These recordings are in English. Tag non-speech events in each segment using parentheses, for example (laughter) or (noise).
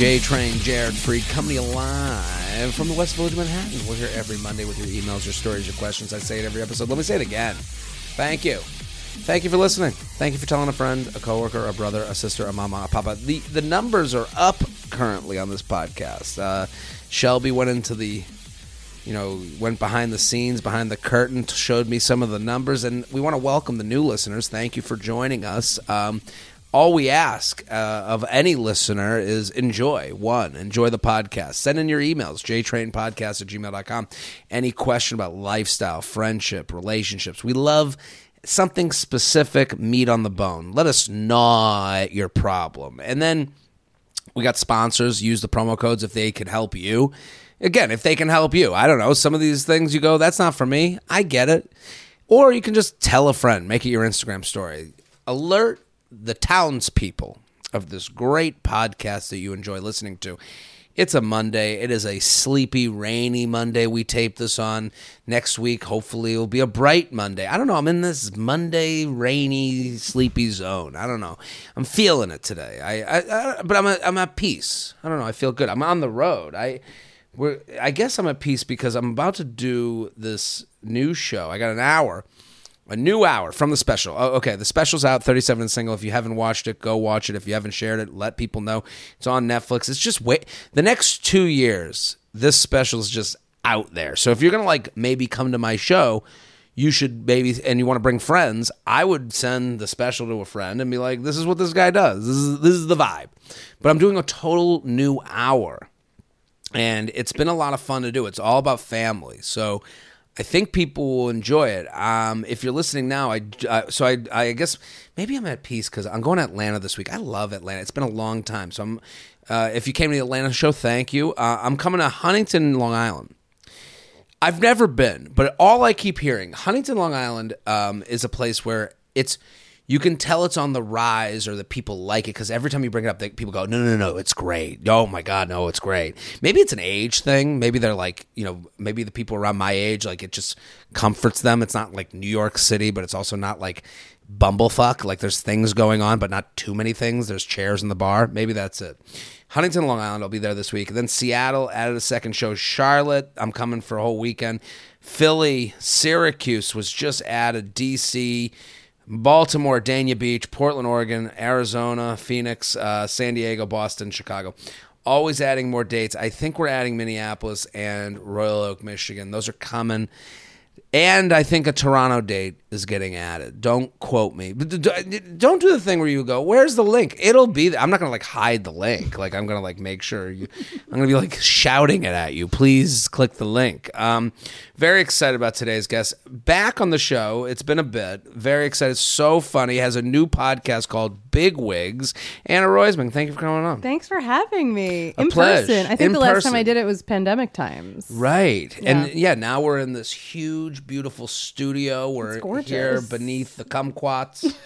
J Train, Jared Freid, coming to you live from the West Village, Manhattan. We're here every Monday with your emails, your stories, your questions. I say it every episode. Let me say it again. Thank you. Thank you for listening. Thank you for telling a friend, a coworker, a brother, a sister, a mama, a papa. The the numbers are up currently on this podcast. Uh, Shelby went into the, you know, went behind the scenes, behind the curtain, showed me some of the numbers, and we want to welcome the new listeners. Thank you for joining us. Um, all we ask uh, of any listener is enjoy. One enjoy the podcast. Send in your emails jtrainpodcast at gmail.com any question about lifestyle friendship relationships. We love something specific meat on the bone. Let us gnaw at your problem. And then we got sponsors. Use the promo codes if they can help you. Again if they can help you. I don't know. Some of these things you go that's not for me. I get it. Or you can just tell a friend. Make it your instagram story. Alert the townspeople of this great podcast that you enjoy listening to. It's a Monday. It is a sleepy, rainy Monday. We tape this on next week. Hopefully, it'll be a bright Monday. I don't know. I'm in this Monday, rainy, sleepy zone. I don't know. I'm feeling it today. I, I, I but I'm, a, I'm at peace. I don't know. I feel good. I'm on the road. I, we're, I guess I'm at peace because I'm about to do this new show. I got an hour a new hour from the special. Oh, okay, the special's out, 37 and single. If you haven't watched it, go watch it. If you haven't shared it, let people know. It's on Netflix. It's just wait. The next two years, this special is just out there. So if you're gonna like maybe come to my show, you should maybe and you want to bring friends. I would send the special to a friend and be like, "This is what this guy does. This is this is the vibe." But I'm doing a total new hour, and it's been a lot of fun to do. It's all about family. So I think people will enjoy it. Um, if you're listening now, I uh, so I I guess maybe I'm at peace because I'm going to Atlanta this week. I love Atlanta. It's been a long time. So I'm. Uh, if you came to the Atlanta show, thank you. Uh, I'm coming to Huntington, Long Island. I've never been, but all I keep hearing, Huntington, Long Island, um, is a place where it's you can tell it's on the rise or that people like it because every time you bring it up, they, people go, no, no, no, it's great. Oh my God, no, it's great. Maybe it's an age thing. Maybe they're like, you know, maybe the people around my age, like it just comforts them. It's not like New York City, but it's also not like bumblefuck. Like there's things going on, but not too many things. There's chairs in the bar. Maybe that's it. Huntington, Long Island, I'll be there this week. then Seattle added a second show. Charlotte, I'm coming for a whole weekend. Philly, Syracuse was just added. DC, Baltimore, Dania Beach, Portland, Oregon, Arizona, Phoenix, uh, San Diego, Boston, Chicago. Always adding more dates. I think we're adding Minneapolis and Royal Oak, Michigan. Those are coming. And I think a Toronto date is getting added. Don't quote me. Don't do the thing where you go, "Where's the link?" It'll be. There. I'm not gonna like hide the link. Like I'm gonna like make sure you. I'm gonna be like shouting it at you. Please click the link. Um, very excited about today's guest. Back on the show. It's been a bit. Very excited. So funny. Has a new podcast called Big Wigs. Anna Roisman, thank you for coming on. Thanks for having me A in pleasure. person. I think In the last person. time I did it was pandemic times. Right. And Yeah. yeah, now we're in this huge, beautiful studio. It's gorgeous. here beneath the kumquats. (laughs)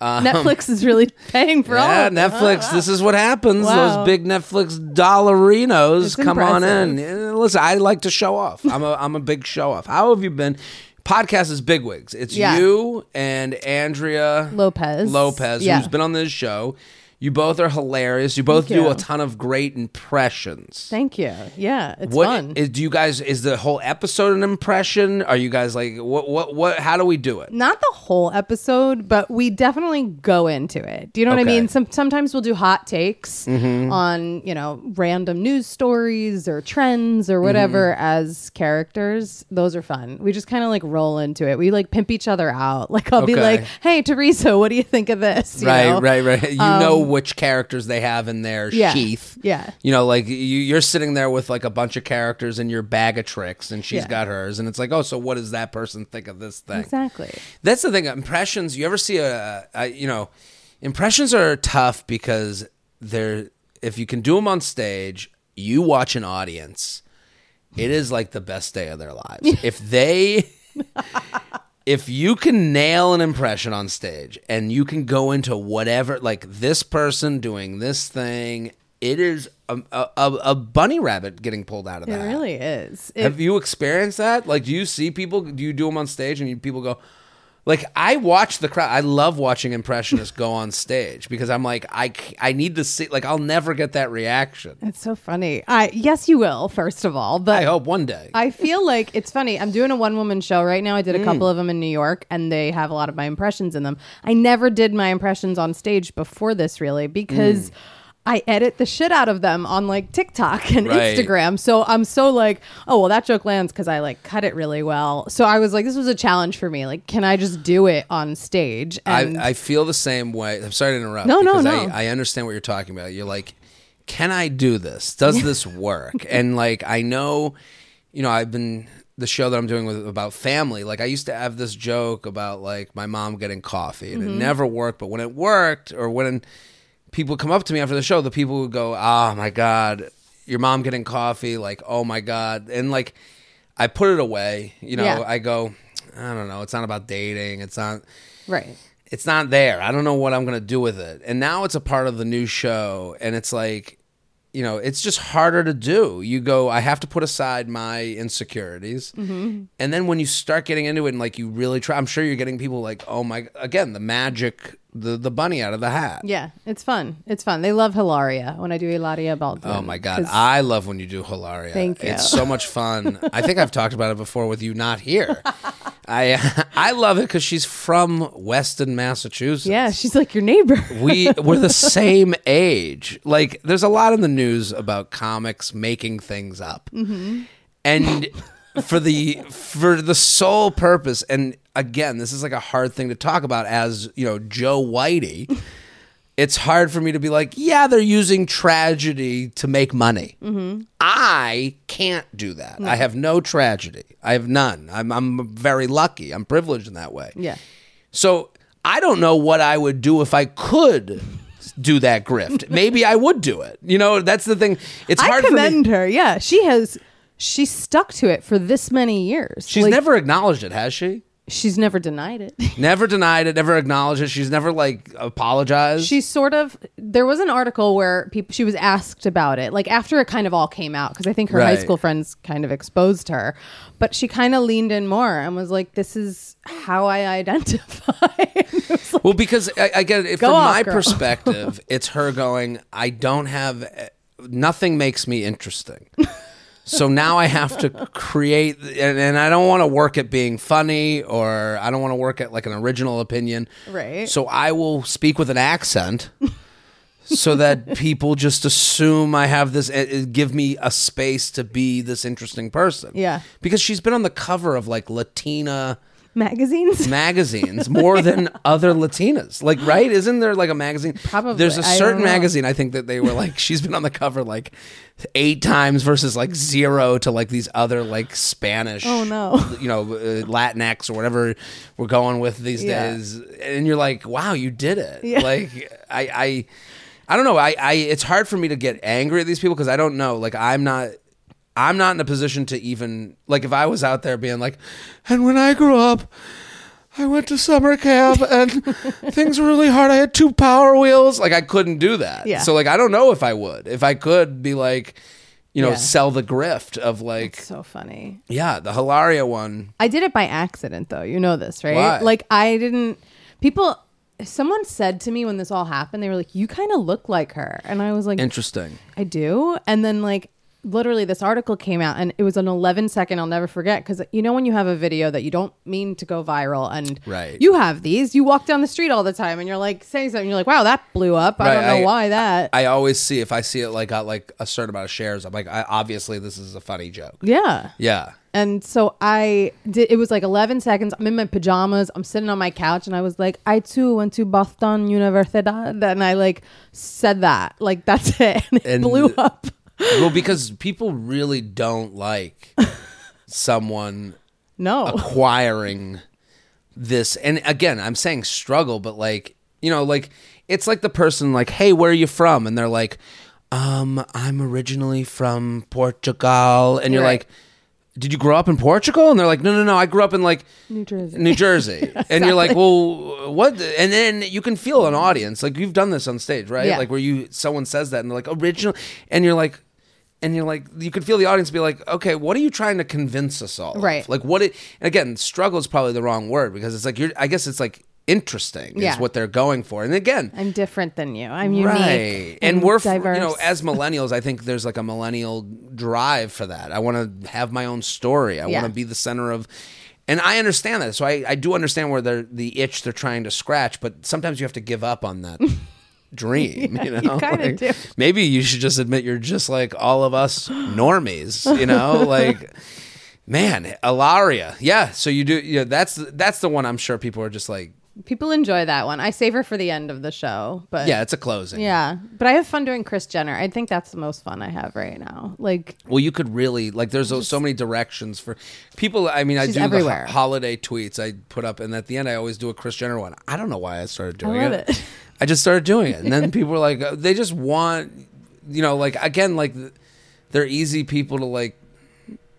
Netflix is really paying for all yeah, of it. Netflix. This is what happens. Wow. Those big Netflix dollarinos It's come on in. Eh, Listen, I like to show off. I'm a I'm a big show off. How have you been? Podcast is Bigwigs. It's Yeah. you and Andrea Lopez. Lopez, Yeah. who's been on this show. You both are hilarious. You both Thank do you. a ton of great impressions. Thank you. Yeah, it's What fun. is- do you guys? Is the whole episode an impression? Are you guys like what? What? What? How do we do it? Not the whole episode, but we definitely go into it. Do you know what I Okay. Mm-hmm. mean? Some sometimes we'll do hot takes on, you know, random news stories or trends or whatever Mm-hmm. as characters. Those are fun. We just kind of like roll into it. We like pimp each other out. (laughs) Like I'll be Okay. like, "Hey, Teresa, what do you think of this?" You right, know? Um, right, right. You know which characters they have in their Yeah. sheath. Yeah. You know, like you, you're sitting there with like a bunch of characters in your bag of tricks, and she's Yeah. got hers, and it's like, oh, so what does that person think of this thing? Exactly. That's the thing. Impressions. You ever see a, a you know, impressions are tough because they're if you can do them on stage, you watch an audience. It is like the best day of their lives. (laughs) if they if you can nail an impression on stage and you can go into whatever like this person doing this thing, it is a, a, a bunny rabbit getting pulled out of that It really is. It- Have you experienced that? Like, do you see people? Do you do them on stage and you, people go, like I watch the crowd. I love watching impressionists go on stage because I'm like I I need to see like I'll never get that reaction. It's so funny. I yes, you will. First of all, but I hope one day. I feel like it's funny. I'm doing a one woman show right now. I Mm. did a couple of them in New York, and they have a lot of my impressions in them. I never did my impressions on stage before this, really, because. Mm. I edit the shit out of them on like TikTok (laughs) and Right. Instagram. So I'm so like, oh, well, that joke lands because I like cut it really well. So I was like, this was a challenge for me. Like, can I just do it on stage? And I, I feel the same way. I'm sorry to interrupt. No, no, no. I, I understand what you're talking about. You're like, can I do this? Does this (laughs) work? and like, I know, you know, I've been the show that I'm doing with about family. Like, I used to have this joke about like my mom getting coffee, and Mm-hmm. it never worked. But when it worked, or when people come up to me after the show, the people would go, "Oh my god, your mom getting coffee!" Like, "Oh my god," and like, I put it away. You know, Yeah. I go, I don't know. It's not about dating. It's not right. it's not there. I don't know what I'm going to do with it. And now it's a part of the new show and it's like you know, it's just harder to do. You go, I have to put aside my insecurities. Mm-hmm. And then when you start getting into it and like you really try, I'm sure you're getting people like, oh my, again, the magic, the, the bunny out of the hat. Yeah, it's fun. It's fun. They love Hilaria when I do Hilaria Baldwin. Oh my God. 'cause- I love when you do Hilaria. Thank you. It's so much fun. I think I've talked about it before with you not here. I (laughs) I love it because she's from Weston, Massachusetts. yeah, she's like your neighbor. (laughs) we we're the same age. Like, there's a lot in the news about comics making things up, mm-hmm. and for the for the sole purpose. And again, this is like a hard thing to talk about as you know, Joe Whitey. (laughs) It's hard for me to be like, yeah, they're using tragedy to make money. I can't do that. I have no tragedy. I have none. I'm I'm very lucky. I'm privileged in that way. yeah. So I don't know what I would do if I could do that grift. (laughs) Maybe I would do it. You know, that's the thing. It's I hard for me. commend her. Yeah, she has. She stuck to it for this many years. She's Like, never acknowledged it, has she? She's never denied it. (laughs) Never denied it, never acknowledged it. She's never like apologized. She sort of. There was an article where people. She was asked about it, like after it kind of all came out, because I think her high school friends kind of exposed her. But she kind of leaned in more and was like, "This is how I identify." (laughs) It was like, well, because I, I get it. Go From off, my girl. (laughs) perspective, it's her going, I don't have, eh, nothing makes me interesting. So now I have to create, and, and I don't want to work at being funny, or I don't want to work at like an original opinion. Right. So I will speak with an accent, so that (laughs) people just assume I have this, uh, uh, give me a space to be this interesting person. Yeah. Because she's been on the cover of like Latina magazines. (laughs) magazines more than other Latinas. Like, right? Isn't there like a magazine? Probably. There's a I certain magazine I think that they were like she's been on the cover like eight times versus like zero to like these other like Spanish. Oh, no. You know, uh, Latinx or whatever we're going with these Yeah. days, and you're like, wow, you did it. Yeah. Like, I, I, I don't know. I, I, it's hard for me to get angry at these people because I don't know. Like, I'm not. I'm not in a position to even like if I was out there being like, and when I grew up, I went to summer camp and (laughs) things were really hard. I had two power wheels. Like I couldn't do that. Yeah. So like I don't know if I would. If I could be like, you know, Yeah. sell the grift of like so funny. yeah, the Hilaria one. I did it by accident though. You know this, right? Why? Like I didn't people someone said to me when this all happened, they were like, You kinda look like her and I was like, Interesting. I do. And then like literally this article came out and it was an 11 second I'll never forget because you know when you have a video that you don't mean to go viral and Right. you have these you walk down the street all the time and you're like saying something you're like wow that blew up I Right, don't know I- why that I always see if I see it like got like a certain amount of shares, I'm like, I, obviously this is a funny joke. yeah Yeah. And so I did, it was like 11 seconds. I'm in my pajamas. I'm sitting on my couch and I was like, I too went to Boston Universidad. And I like said that. Like, that's it. And it And- blew up. Well, because people really don't like someone (laughs) No. acquiring this and again i'm saying struggle but like you know like it's like the person like hey where are you from and they're like um i'm originally from portugal and you're Right. like did you grow up in portugal and they're like no no no i grew up in like New Jersey. new jersey (laughs) and you're like well what and then you can feel an audience like you've done this on stage right Yeah. like where you someone says that and they're like original and you're like and you're like, you could feel the audience be like, okay, what are you trying to convince us all? of? Right. Like, what? It, and again, struggle is probably the wrong word because it's like you're. I guess it's like interesting Yeah. is what they're going for. And again, I'm different than you. I'm unique. Right. And, we're, diverse. you know, as (laughs) millennials, I think there's like a millennial drive for that. I want to have my own story. I Yeah. want to be the center of, and I understand that. So I, I do understand where they're, the itch they're trying to scratch, but sometimes you have to give up on that (laughs) dream, you (laughs) know? you Like, do. Maybe you should just admit you're just like all of us normies, you know? (laughs) like, man, Hilaria. Yeah. So you do, yeah, that's, that's the one I'm sure people are just like, People enjoy that one. I save her for the end of the show, but yeah, it's a closing. yeah. But I have fun doing Chris Jenner. I think that's the most fun I have right now. Like, Well, you could really like. There's so- so many directions for people. I mean, I do everywhere. the ho- holiday tweets I put up, and at the end, I always do a Chris Jenner one. I don't know why I started doing love it. it. I just started doing it, and then (laughs) people were like, uh, they just want, you know, like again, like they're easy people to like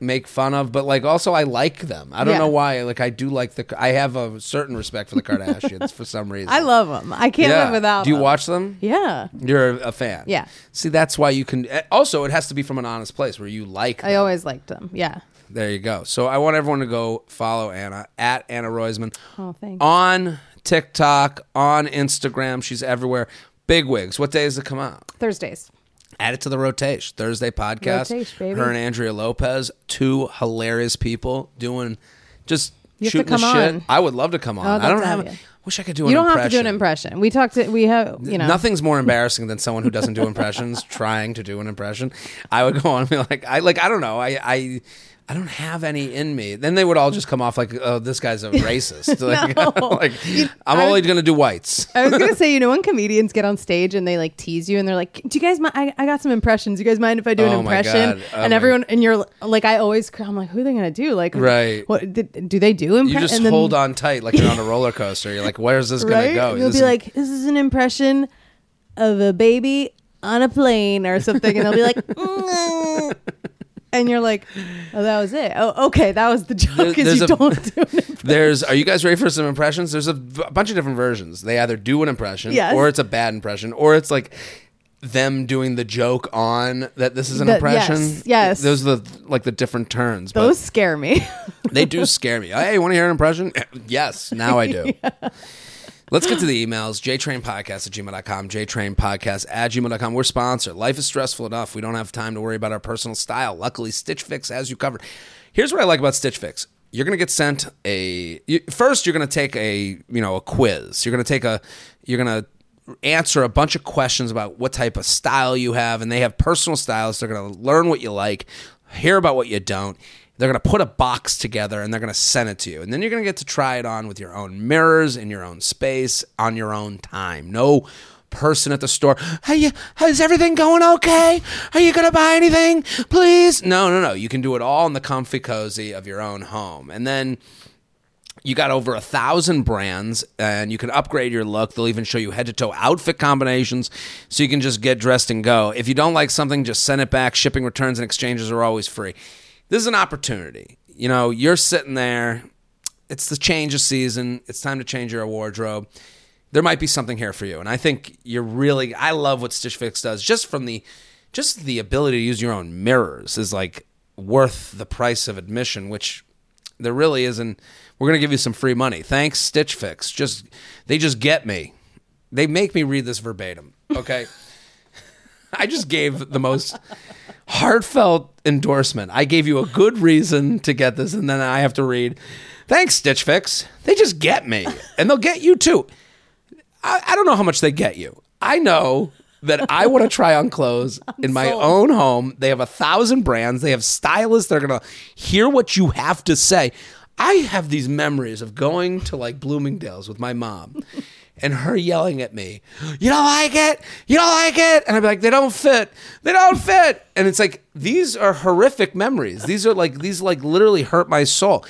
make fun of, but like also I like them. I don't Yeah. know why. Like I do like the. I have a certain respect for the Kardashians for some reason. I love them. I can't Yeah. live without. Them. Do you them. watch them? Yeah, You're a, fan. Yeah. See, that's why you can. eh, Also, it has to be from an honest place where you like. I always liked them. Yeah. There you go. So I want everyone to go follow Anna at Anna Roisman Oh, thanks. on TikTok, on Instagram. She's everywhere. Big Wigs. What day does it come out? Thursdays. Add it to the rotation. Thursday podcast. Her and Andrea Lopez, two hilarious people doing just You shooting the shit. on. I would love to come on. I'd don't have. Wish I could do You don't impression. have to do an impression. We talked to. We have. You know. Nothing's more embarrassing than someone who doesn't do impressions (laughs) trying to do an impression. I would go on and be like, I like, I don't know, I, I, I don't have any in me. Then they would all just come off like, oh, this guy's a racist. Like, (laughs) No. like, (laughs) I'm I only gonna do whites. I was gonna (laughs) say, you know, when comedians get on stage and they like tease you and they're like, "Do you guys mind? I, I got some impressions. You guys mind if I do an Oh impression?" Oh and my- everyone and you're like, I always, I'm like, who are they gonna do? Like, Right. What did, do they do impressions? You just hold on tight like you're on a roller coaster. You're like, where's this gonna go? You'll be like, "This is an impression of a baby on a plane or something," and they'll be like, "Mm." And you're like, "Oh, that was it. Oh, okay, that was the joke. There's you a- don't (laughs) do an. There's. Are you guys ready for some impressions? There's a, v- a bunch of different versions. They either do an impression, Yes. or it's a bad impression, or it's like them doing the joke on that this is an That- impression. yes, yes. Those are the like the different turns. Those scare me. They do scare me. (laughs) Hey, want to hear an impression? (laughs) Yes, now I do. Let's get to (gasps) the emails. JTrainPodcast at gmail.com. JTrainPodcast at gmail.com. We're sponsored. Life is stressful enough. We don't have time to worry about our personal style. Luckily, Stitch Fix has you covered. Here's what I like about Stitch Fix. You're going to get sent a you, first. You're going to take a you know a quiz. You're going to take a you're going to answer a bunch of questions about what type of style you have, and they have personal styles. They're going to learn what you like, hear about what you don't. They're going to put a box together and they're going to send it to you. And then you're going to get to try it on with your own mirrors in your own space on your own time. No person at the store. Hey, you- is everything going okay? Are you going to buy anything? Please? No, no, no. You can do it all in the comfy cozy of your own home. And then you got over a thousand brands and you can upgrade your look they'll even show you head to toe outfit combinations so you can just get dressed and go if you don't like something just send it back shipping returns and exchanges are always free this is an opportunity. You know you're sitting there. It's the change of season. It's time to change your wardrobe. There might be something here for you. And i think you're really i love what stitch fix does. Just from the just the ability to use your own mirrors is like worth the price of admission which there really isn't. We're going to give you some free money. Thanks stitch fix. Just they just get me. They make me read this verbatim okay? (laughs) I just gave the most heartfelt endorsement i gave you a good reason to get this and then i have to read thanks stitch fix they just get me (laughs) and they'll get you too I, I don't know how much they get you. I know that I want to try on clothes (laughs) in my sold. own home. They have a thousand brands. They have stylists that are going to hear what you have to say. I have these memories of going to like Bloomingdale's with my mom and her yelling at me, You don't like it? You don't like it? And I'd be like, They don't fit. They don't fit. And it's like, these are horrific memories. These are like, these like literally hurt my soul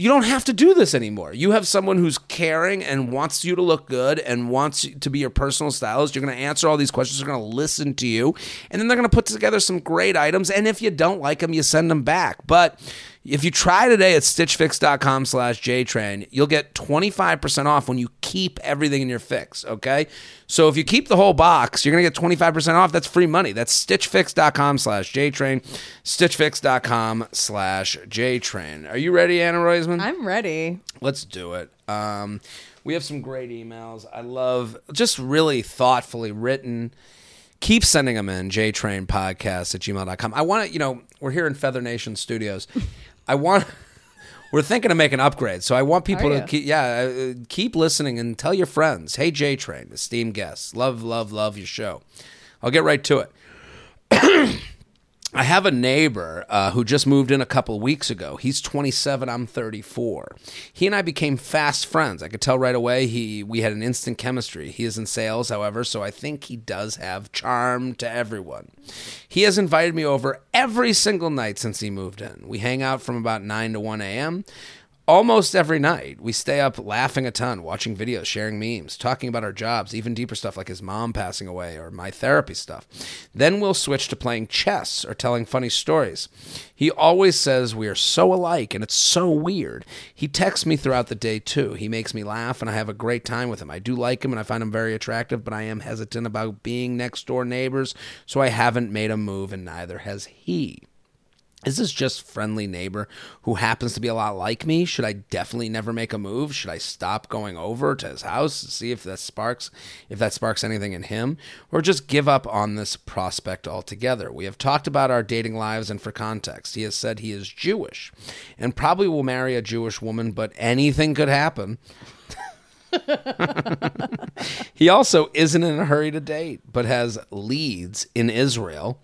you don't have to do this anymore. You have someone who's caring and wants you to look good and wants to be your personal stylist. You're going to answer all these questions. They're going to listen to you, and then they're going to put together some great items. And if you don't like them, you send them back. But If you try today at stitchfix.com slash jtrain, you'll get 25% off when you keep everything in your fix, okay? So if you keep the whole box, you're going to get 25% off. That's free money. That's stitchfix.com slash jtrain, stitchfix.com slash jtrain. Are you ready, Anna Roisman? I'm ready. Let's do it. Um, we have some great emails. I love just really thoughtfully written. Keep sending them in, jtrainpodcast at gmail.com. I want to, you know, we're here in Feather Nation Studios. I want, (laughs) we're thinking of making an upgrade. So I want people to keep, yeah, uh, keep listening and tell your friends. Hey, J Train, esteemed guests. Love, love, love your show. I'll get right to it. (clears throat) I have a neighbor uh, who just moved in a couple weeks ago. He's 27. I'm 34. He and I became fast friends. I could tell right away. He we had an instant chemistry. He is in sales, however, so I think he does have charm to everyone. He has invited me over every single night since he moved in. We hang out from about 9 to 1 a.m. Almost every night, we stay up laughing a ton, watching videos, sharing memes, talking about our jobs, even deeper stuff like his mom passing away or my therapy stuff. Then we'll switch to playing chess or telling funny stories. He always says we are so alike and it's so weird. He texts me throughout the day too. He makes me laugh and I have a great time with him. I do like him and I find him very attractive, but I am hesitant about being next door neighbors, so I haven't made a move and neither has he. Is this just friendly neighbor who happens to be a lot like me? Should I definitely never make a move? Should I stop going over to his house to see if that sparks if that sparks anything in him or just give up on this prospect altogether? We have talked about our dating lives and for context, he has said he is Jewish and probably will marry a Jewish woman, but anything could happen. (laughs) He also isn't in a hurry to date, but has leads in Israel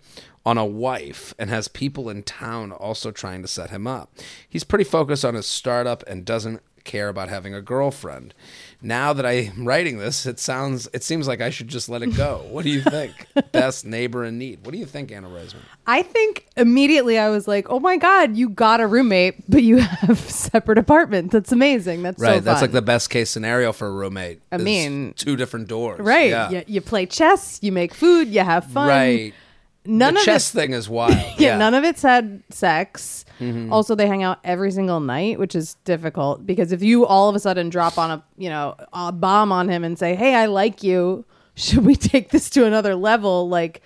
on a wife and has people in town also trying to set him up. He's pretty focused on his startup and doesn't care about having a girlfriend. Now that I'm writing this, it sounds it seems like I should just let it go. What do you think? (laughs) Best neighbor in need. What do you think, Anna Roisman? I think immediately I was like, "Oh my god, you got a roommate, but you (laughs) have separate apartments. That's amazing. That's Right, so that's like the best case scenario for a roommate. I mean- two different doors. right. Yeah. You, you play chess, you make food, you have fun. Right. None the of chess it. thing is wild. (laughs) Yeah, none of it's had sex. Mm-hmm. Also, they hang out every single night, which is difficult because if you all of a sudden drop on a you know a bomb on him and say, "Hey, I like you," (laughs) should we take this to another level? Like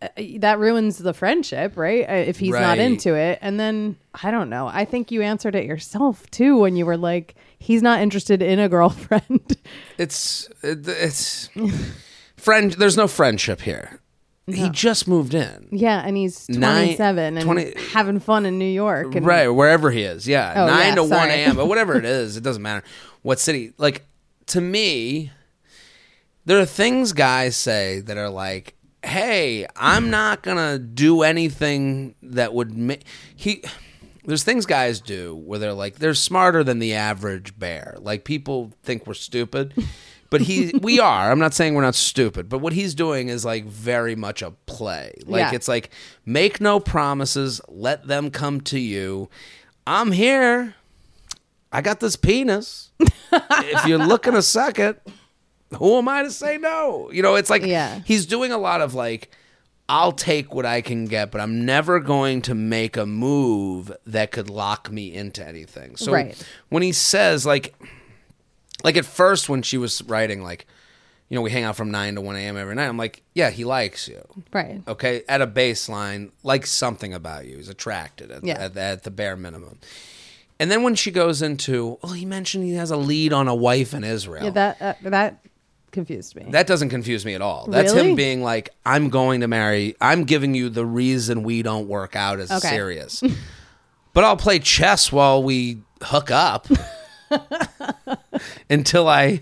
uh, that ruins the friendship, right? Uh, If he's not into it, and then I don't know. I think you answered it yourself too when you were like, "He's not interested in a girlfriend." (laughs) It's it, it's friend. There's no friendship here. He just moved in, yeah, and he's Nine- twenty seven and 20 having fun in New York. And, right wherever he is. Yeah, Oh, nine yeah, to one sorry. a.m. But whatever it (laughs) is, it doesn't matter. What city? Like to me, there are things guys say that are like, "Hey, I'm (clears throat) not gonna do anything that would make he." There's things guys do where they're like they're smarter than the average bear. Like people think we're stupid, (laughs) but he we are. I'm not saying we're not stupid, but what he's doing is like very much a play. Like Yeah. it's like make no promises, let them come to you. I'm here. I got this penis. (laughs) if you're looking to suck it, who am I to say no? You know, it's like Yeah. he's doing a lot of like, I'll take what I can get, but I'm never going to make a move that could lock me into anything. So Right. when he says like, like at first when she was writing like, you know, we hang out from nine to one a.m. every night. I'm like, yeah, he likes you. right. Okay, at a baseline, likes something about you. He's attracted at, Yeah. at, at the bare minimum. And then when she goes into, well, he mentioned he has a lead on a wife in Israel. Yeah, that uh, that confused me. That doesn't confuse me at all. That's Really? him being like, I'm going to marry, I'm giving you the reason we don't work out as Okay. serious. (laughs) but I'll play chess while we hook up (laughs) (laughs) until I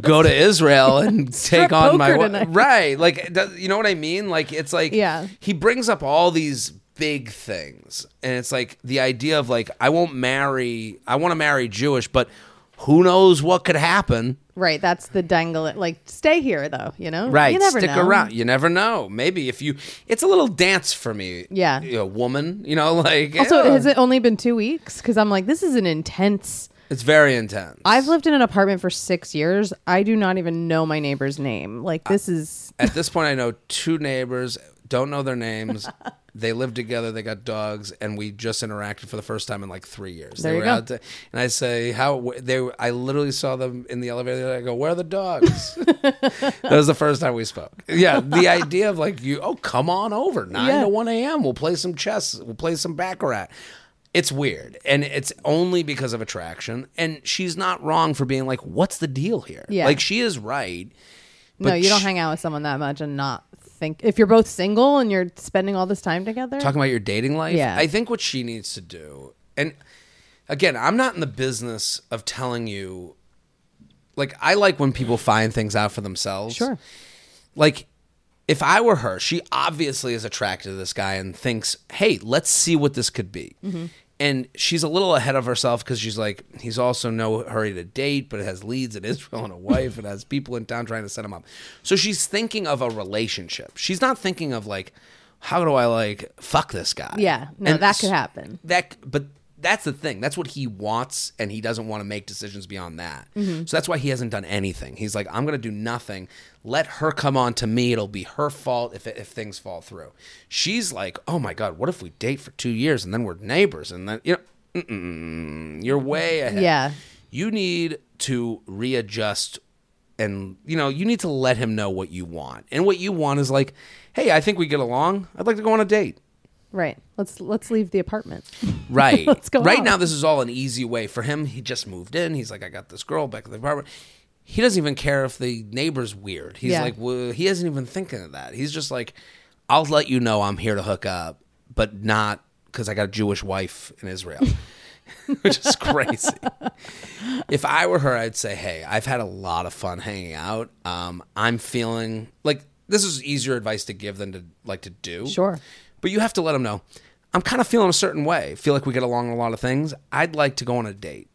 go to Israel and (laughs) take on my tonight. right. Like, you know what I mean? Like, it's like Yeah. he brings up all these big things, and it's like the idea of like, I won't marry, I want to marry Jewish, but who knows what could happen. Right, that's the dangle. Like, stay here though. You know, Right. You never Stick know. around. You never know. Maybe if you, it's a little dance for me. Yeah. You know, woman, you know, (laughs) like. Also, yeah. has it only been two weeks? Because I'm like, this is an intense. It's very intense. I've lived in an apartment for six years. I do not even know my neighbor's name. Like, this is At this point, I know two neighbors, don't know their names. (laughs) They live together. They got dogs, and we just interacted for the first time in like three years. There they you were go. out, to, and I say, "How?" They, I literally saw them in the elevator. I go, oh, "Where are the dogs?" (laughs) that was the first time we spoke. Yeah, the idea of like you, oh, come on over, nine Yeah. to one a.m. We'll play some chess. We'll play some baccarat. It's weird, and it's only because of attraction. And she's not wrong for being like, "What's the deal here?" Yeah. Like she is right. no, you don't hang out with someone that much and not think. If you're both single and you're spending all this time together, talking about your dating life. Yeah. I think what she needs to do, and again, I'm not in the business of telling you. Like, I like when people find things out for themselves. sure. Like, if I were her, she obviously is attracted to this guy and thinks, "Hey, let's see what this could be." Mm-hmm. And she's a little ahead of herself because she's like, he's also no hurry to date, but it has leads in Israel (laughs) and a wife. It has people in town trying to set him up. So she's thinking of a relationship. She's not thinking of like, how do I like fuck this guy? Yeah, no, And that could happen. That, but that's the thing. That's what he wants, and he doesn't want to make decisions beyond that. Mm-hmm. So that's why he hasn't done anything. He's like, I'm going to do nothing. Let her come on to me. It'll be her fault if if things fall through. She's like, oh my god, what if we date for two years and then we're neighbors and then you know, you're way ahead. Yeah. You need to readjust and you know you need to let him know what you want and what you want is like hey i think we get along i'd like to go on a date Right. Let's let's leave the apartment. (laughs) Right. Let's go right out. now, this is all an easy way for him. He just moved in. He's like, I got this girl back at the apartment. He doesn't even care if the neighbor's weird. He's Yeah. like, well, he isn't even thinking of that. He's just like, I'll let you know I'm here to hook up, but not because I got a Jewish wife in Israel, (laughs) which is crazy. if I were her, I'd say, hey, I've had a lot of fun hanging out. Um, I'm feeling like this is easier advice to give than to like to do. Sure. But you have to let them know. I'm kind of feeling a certain way. Feel like we get along on a lot of things. I'd like to go on a date.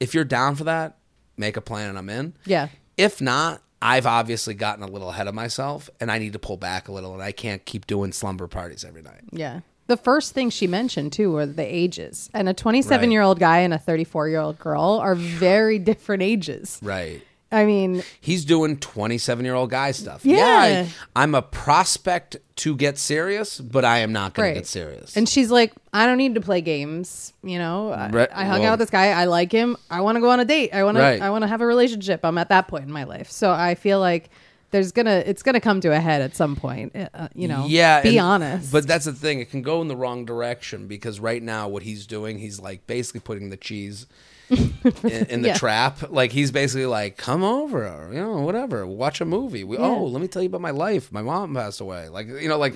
If you're down for that, make a plan and I'm in. Yeah. If not, I've obviously gotten a little ahead of myself and I need to pull back a little and I can't keep doing slumber parties every night. Yeah. The first thing she mentioned too were the ages. And a 27 year old guy and a 34 year old girl are very different ages. Right. I mean, He's doing 27 year old guy stuff. Yeah. I, am a prospect to get serious, but I am not going Right. to get serious. and she's like, I don't need to play games. You know, I, Right. I hung Well- out with this guy. I like him. I want to go on a date. I want Right. to. I want to have a relationship. I'm at that point in my life, so I feel like there's gonna. It's gonna come to a head at some point. Uh, you know. yeah Be and- honest. but that's the thing it can go in the wrong direction because right now what he's doing he's like basically putting the cheese (laughs) in, in the Yeah. trap like he's basically like come over or you know whatever watch a movie we, oh let me tell you about my life my mom passed away like you know like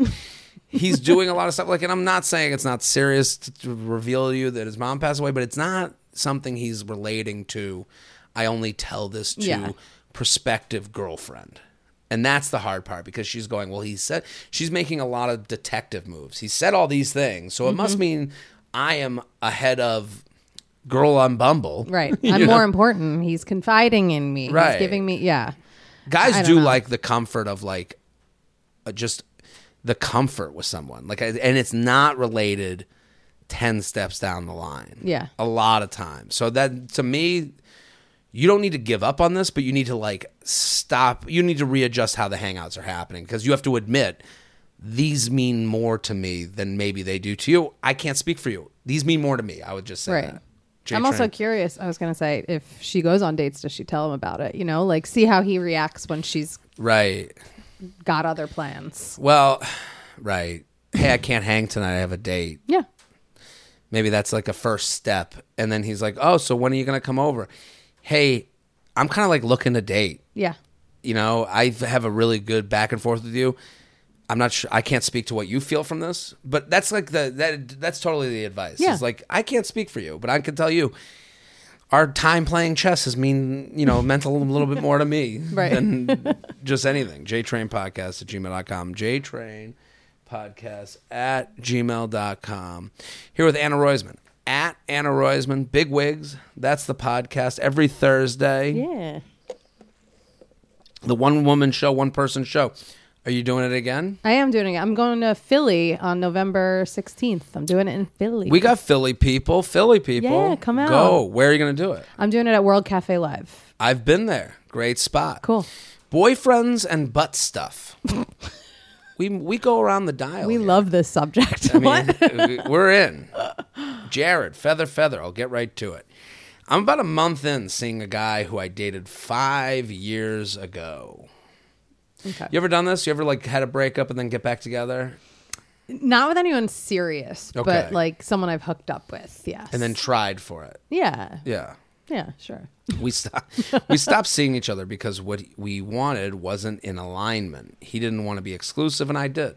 he's doing a lot of stuff like and i'm not saying it's not serious to, to reveal to you that his mom passed away but it's not something he's relating to i only tell this to Yeah. prospective girlfriend. And that's the hard part because she's going, well, he said she's making a lot of detective moves. He said all these things. So it Mm-hmm. must mean I am ahead of girl on Bumble. right. (laughs) I'm know? more important. He's confiding in me. Right. He's giving me. Yeah. Guys do know. like the comfort of like uh, just the comfort with someone. Like and it's not related 10 steps down the line. Yeah. A lot of times. So that to me you don't need to give up on this, but you need to like stop. You need to readjust how the hangouts are happening because you have to admit these mean more to me than maybe they do to you. I can't speak for you. These mean more to me. I would just say Right. that. J I'm also curious. I was going to say, if she goes on dates, does she tell him about it? You know, like see how he reacts when she's right. got other plans. Well, right. Hey, I can't hang tonight. I have a date. Yeah. Maybe that's like a first step. And then he's like, "Oh, so when are you going to come over?" Hey, I'm kind of like looking to date. Yeah. you know i have a really good back and forth with you i'm not sure i can't speak to what you feel from this but that's like the that that's totally the advice Yeah. it's like i can't speak for you but i can tell you our time playing chess has mean you know meant a little, little bit more to me (laughs) Right. than (laughs) just anything jtrain podcast at gmail.com jtrain podcast at gmail.com here with anna roisman at anna roisman big wigs that's the podcast every thursday Yeah. the one woman show, one person show. Are you doing it again? I am doing it. I'm going to Philly on November 16th. I'm doing it in Philly. We got Philly people, Philly people. Yeah, come out. Go. Where are you going to do it? I'm doing it at World Cafe Live. I've been there. Great spot. Cool. Boyfriends and butt stuff. (laughs) We we go around the dial. We here. love this subject. I mean, (laughs) we're in. (laughs) Jared, feather, feather. I'll get right to it. I'm about a month in seeing a guy who I dated five years ago. Okay. You ever done this? You ever like had a breakup and then get back together Not with anyone serious, Okay. but like someone I've hooked up with. Yes. and then tried for it? yeah, Yeah. yeah, sure. We stopped. (laughs) we stopped seeing each other because what we wanted wasn't in alignment. He didn't want to be exclusive, and I did.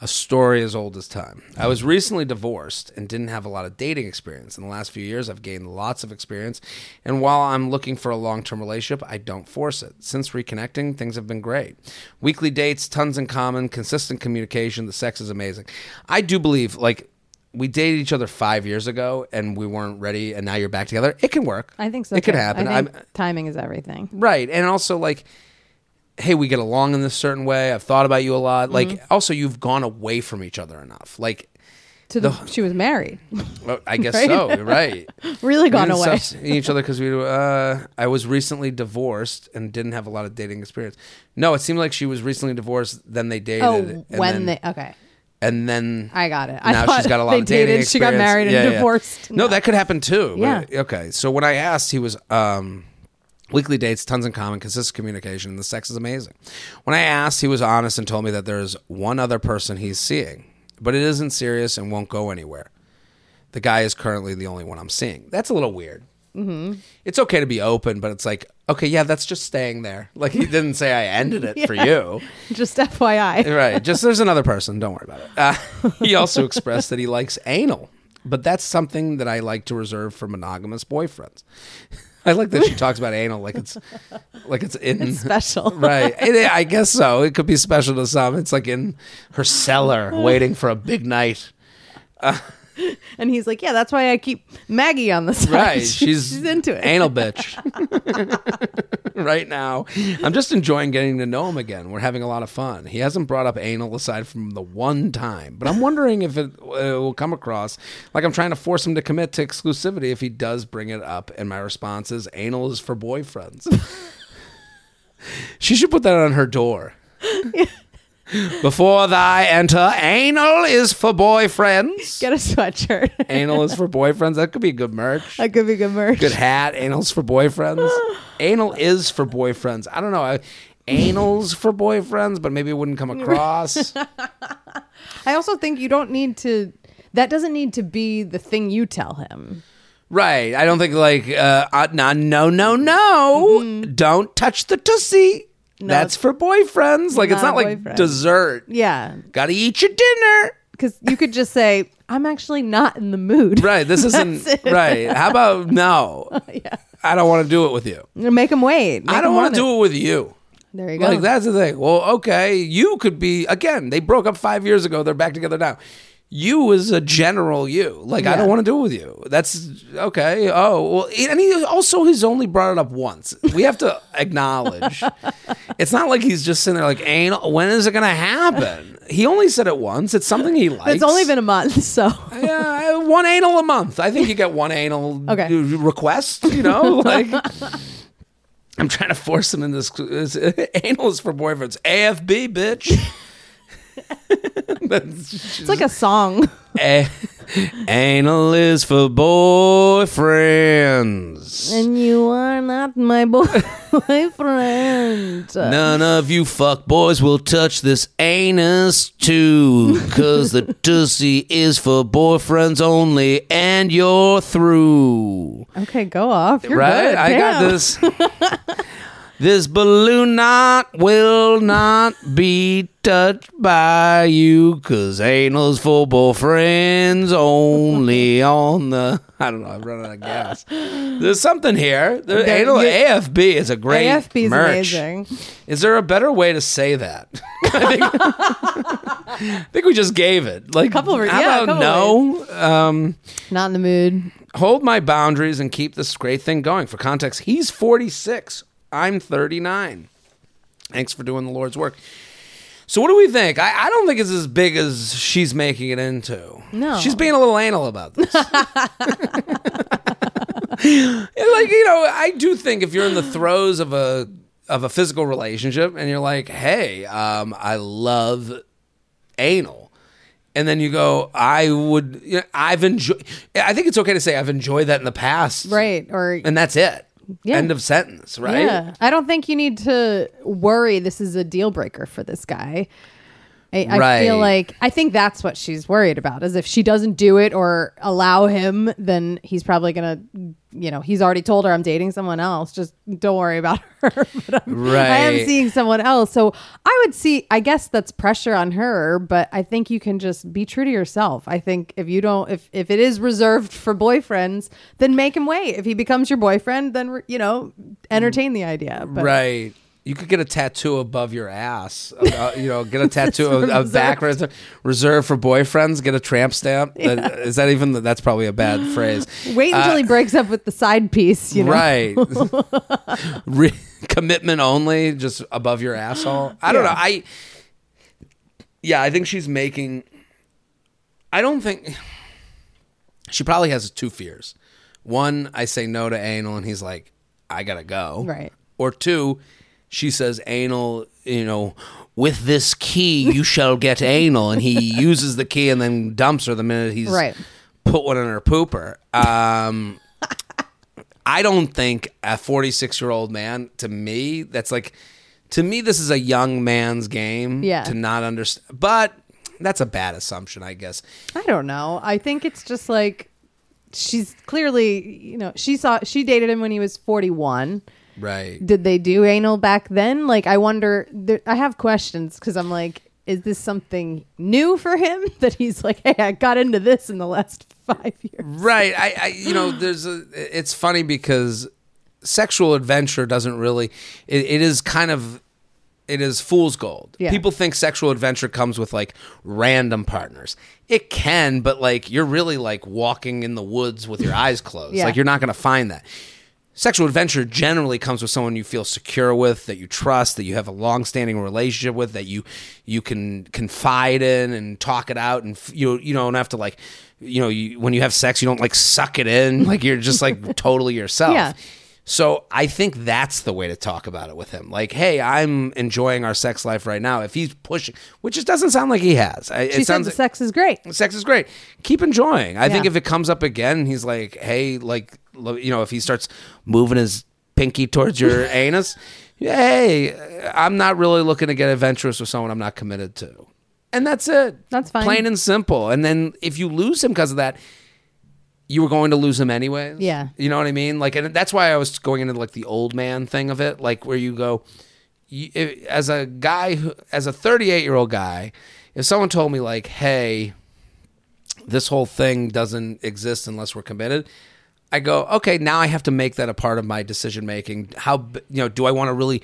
A story as old as time. I was recently divorced and didn't have a lot of dating experience. In the last few years, I've gained lots of experience, and while I'm looking for a long term relationship, I don't force it. Since reconnecting, things have been great. Weekly dates, tons in common, consistent communication, the sex is amazing. I do believe, like, we dated each other five years ago and we weren't ready, and now you're back together. It can work. I think so. It could too. happen. I think I'm- timing is everything. Right. And also like hey, we get along in this certain way. I've thought about you a lot. Like Mm-hmm. also you've gone away from each other enough. Like To the, she was married, well, I guess (laughs) Right? so, right. (laughs) really gone away. each other because we. Uh, I was recently divorced and didn't have a lot of dating experience. No, it seemed like she was recently divorced. Then they dated. Oh, when then, they okay, and then I got it. I now she's got a lot they of dating dated. She got experience. married and Yeah, yeah. divorced. No, that could happen too. but- Yeah. okay. So when I asked, he was um, weekly dates, tons in common, consistent communication, and the sex is amazing. When I asked, he was honest and told me that there's one other person he's seeing, but it isn't serious and won't go anywhere. The guy is currently the only one I'm seeing. That's a little weird. Mm-hmm. It's okay to be open, but it's like, okay, yeah, that's just staying there. (laughs) Like he didn't say I ended it for (laughs) you. Just FYI. (laughs) Right. Just there's another person. Don't worry about it. Uh, he also expressed that he likes anal, but that's something that I like to reserve for monogamous boyfriends. I like that she (laughs) talks about anal like it's like it's in Special. (laughs) right. It- I guess so. It could be special to some. It's like in her cellar (laughs) waiting for a big night. (laughs) And he's like, yeah, that's why I keep Maggie on the side. Right. (laughs) She's, she's into it. Anal bitch. (laughs) right now. I'm just enjoying getting to know him again. We're having a lot of fun. He hasn't brought up anal aside from the one time, but I'm wondering if it, uh, will come across like I'm trying to force him to commit to exclusivity if he does bring it up. And my response is anal is for boyfriends. she should put that on her door. Before thy enter, anal is for boyfriends. Get a sweatshirt. Anal is for (laughs) boyfriends. That could be good merch. that could be good merch. Good hat. Anal's for boyfriends. (sighs) Anal is for boyfriends. I don't know. I- Anal's for boyfriends, but maybe it wouldn't come across. (laughs) I also think you don't need to. That doesn't need to be the thing you tell him. right. I don't think like uh, uh no no no no. Don't touch the tussie. That's for boyfriends. Like it's Not not like boyfriend. dessert. Yeah, Gotta eat your dinner. because you could just say, "I'm actually not in the mood." Right. This (laughs) isn't it. right. How about (laughs) no? yeah. I don't want to do it with you. Make him wait. Make I don't want to do it with you. There you go. Like that's the thing. Well, okay, you could be again. They broke up five years ago. They're back together now. You as a general, you like I don't want to do it with you. That's okay. Oh well, and he also he's only brought it up once. We have to (laughs) acknowledge. it's not like he's just sitting there like, "Ain't when is it gonna happen?" He only said it once. It's something he likes. it's only been a month, (laughs) so yeah, uh, one anal a month. I think you get one anal (laughs) Okay. request. You know, like I'm trying to force him in this anal is for boyfriends. AFB, bitch. (laughs) That's it's like a song. A- anal is for boyfriends. and you are not my (laughs) boyfriend. None of you fuck boys will touch this anus too, cause the (laughs) tussie is for boyfriends only, and you're through. Okay, go off. You're right? good. I got this. This balloon knot will not be touched by you, cause anal's for boyfriends only on the. (laughs) I don't know. I've run out of gas. There's something here. Anal AFB is a great AFB is merch. amazing. Is there a better way to say that? (laughs) I think, I think we just gave it. Like, a Couple of- how yeah, a about couple no? Um, Not in the mood. hold my boundaries and keep this great thing going. For context, he's 46. I'm 39. Thanks for doing the Lord's work. So, what do we think? I, I don't think it's as big as she's making it into. No. She's being a little anal about this. (laughs) Like, you know, I do think if you're in the throes of a of a physical relationship, and you're like, "Hey, um, I love anal," and then you go, "I would, you know, I've enjoyed." I think it's okay to say I've enjoyed that in the past, right or And that's it. Yeah. End of sentence, right? Yeah, I don't think you need to worry. This is a deal breaker for this guy. I, I feel like I think that's what she's worried about. Is if she doesn't do it or allow him, then he's probably gonna, you know, he's already told her I'm dating someone else. Just don't worry about (laughs) her. (laughs) but I'm, I am seeing someone else. So I would see. I guess that's pressure on her, but I think you can just be true to yourself. I think if you don't, if if it is reserved for boyfriends, then make him wait. If he becomes your boyfriend, then you know, entertain the idea. But right. You could get a tattoo above your ass. Uh, you know, get a (laughs) tattoo of, of back reserved. reserved for boyfriends. Get a tramp stamp. Is that even? That's probably a bad (gasps) phrase. Wait until he breaks up with the side piece. You know, Right. (laughs) Re- commitment only, just above your asshole. I don't Yeah. know. I yeah, I think she's making. I don't think she probably has two fears. One, I say no to anal, and he's like, "I gotta go." Right. Or two, she says anal. You know, with this key you (laughs) shall get anal, and he uses the key and then dumps her the minute he's Right. put one in her pooper. Um, (laughs) I don't think a 46 year old man, to me, that's like, to me, this is a young man's game Yeah. to not understand. But that's a bad assumption, I guess. I don't know. I think it's just like she's clearly, you know, she saw she dated him when he was forty one. Right. Did they do anal back then? Like, I wonder. There, I have questions because I'm like, is this something new for him (laughs) that he's like, hey, I got into this in the last (laughs) five years? Right. I, I, you know, there's a, it's funny because sexual adventure doesn't really, it, it is kind of, it is fool's gold. Yeah. People think sexual adventure comes with like random partners. It can, but like you're really like walking in the woods with your eyes closed. Yeah. Like you're not going to find that. Sexual adventure generally comes with someone you feel secure with, that you trust, that you have a long-standing relationship with, that you you can confide in and talk it out, and you you don't have to like, you know, you, when you have sex, you don't like suck it in, (laughs) like you're just like totally yourself. Yeah. So I think that's the way to talk about it with him. Like, hey, I'm enjoying our sex life right now. If he's pushing, which just doesn't sound like he has. I- It She said sounds the sex is great. sex is great. Keep enjoying. I think if it comes up again, he's like, hey, like, you know, if he starts moving his pinky towards your (laughs) anus, hey, I'm not really looking to get adventurous with someone I'm not committed to. And that's it. That's fine. Plain and simple. And then if you lose him because of that, you were going to lose him anyways. Yeah. You know what I mean? Like, and that's why I was going into like the old man thing of it, like where you go, you, if, as a guy, who, as a 38 year old guy, if someone told me like, hey, this whole thing doesn't exist unless we're committed. I go, okay, now I have to make that a part of my decision making. How you know, do I want to really?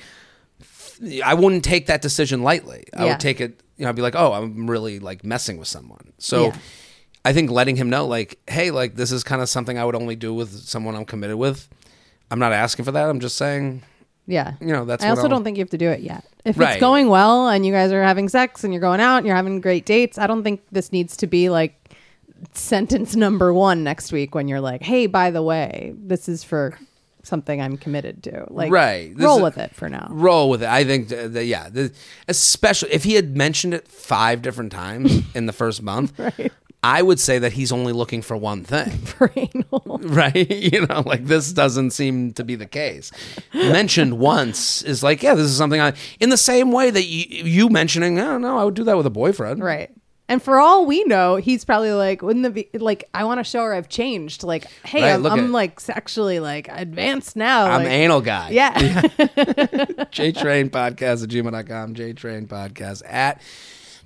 I wouldn't take that decision lightly. I Yeah. would take it. You know, I'd be like, oh, I'm really like messing with someone. So, Yeah. I think letting him know, like, hey, like this is kind of something I would only do with someone I'm committed with. I'm not asking for that. I'm just saying, Yeah. you know, that's. I also I'll- don't think you have to do it yet. If Right. it's going well and you guys are having sex and you're going out and you're having great dates, I don't think this needs to be like sentence number one next week when you're like, hey, by the way, this is for something I'm committed to. Like, Right. This roll is- with it for now. roll with it. I think that, that- yeah, the, especially if he had mentioned it five different times (laughs) in the first month, Right. I would say that he's only looking for one thing, (laughs) For anal. right? (laughs) You know, like this doesn't seem to be the case. Mentioned once is like, yeah, this is something I. In the same way that you, you mentioning, oh no, I would do that with a boyfriend, Right. And for all we know, he's probably like, wouldn't it be like, I want to show her I've changed. Like, hey, Right, I'm, I'm like sexually like advanced now. I'm like, anal guy. Yeah. (laughs) JTrain Podcast at gmail.com. JTrain Podcast at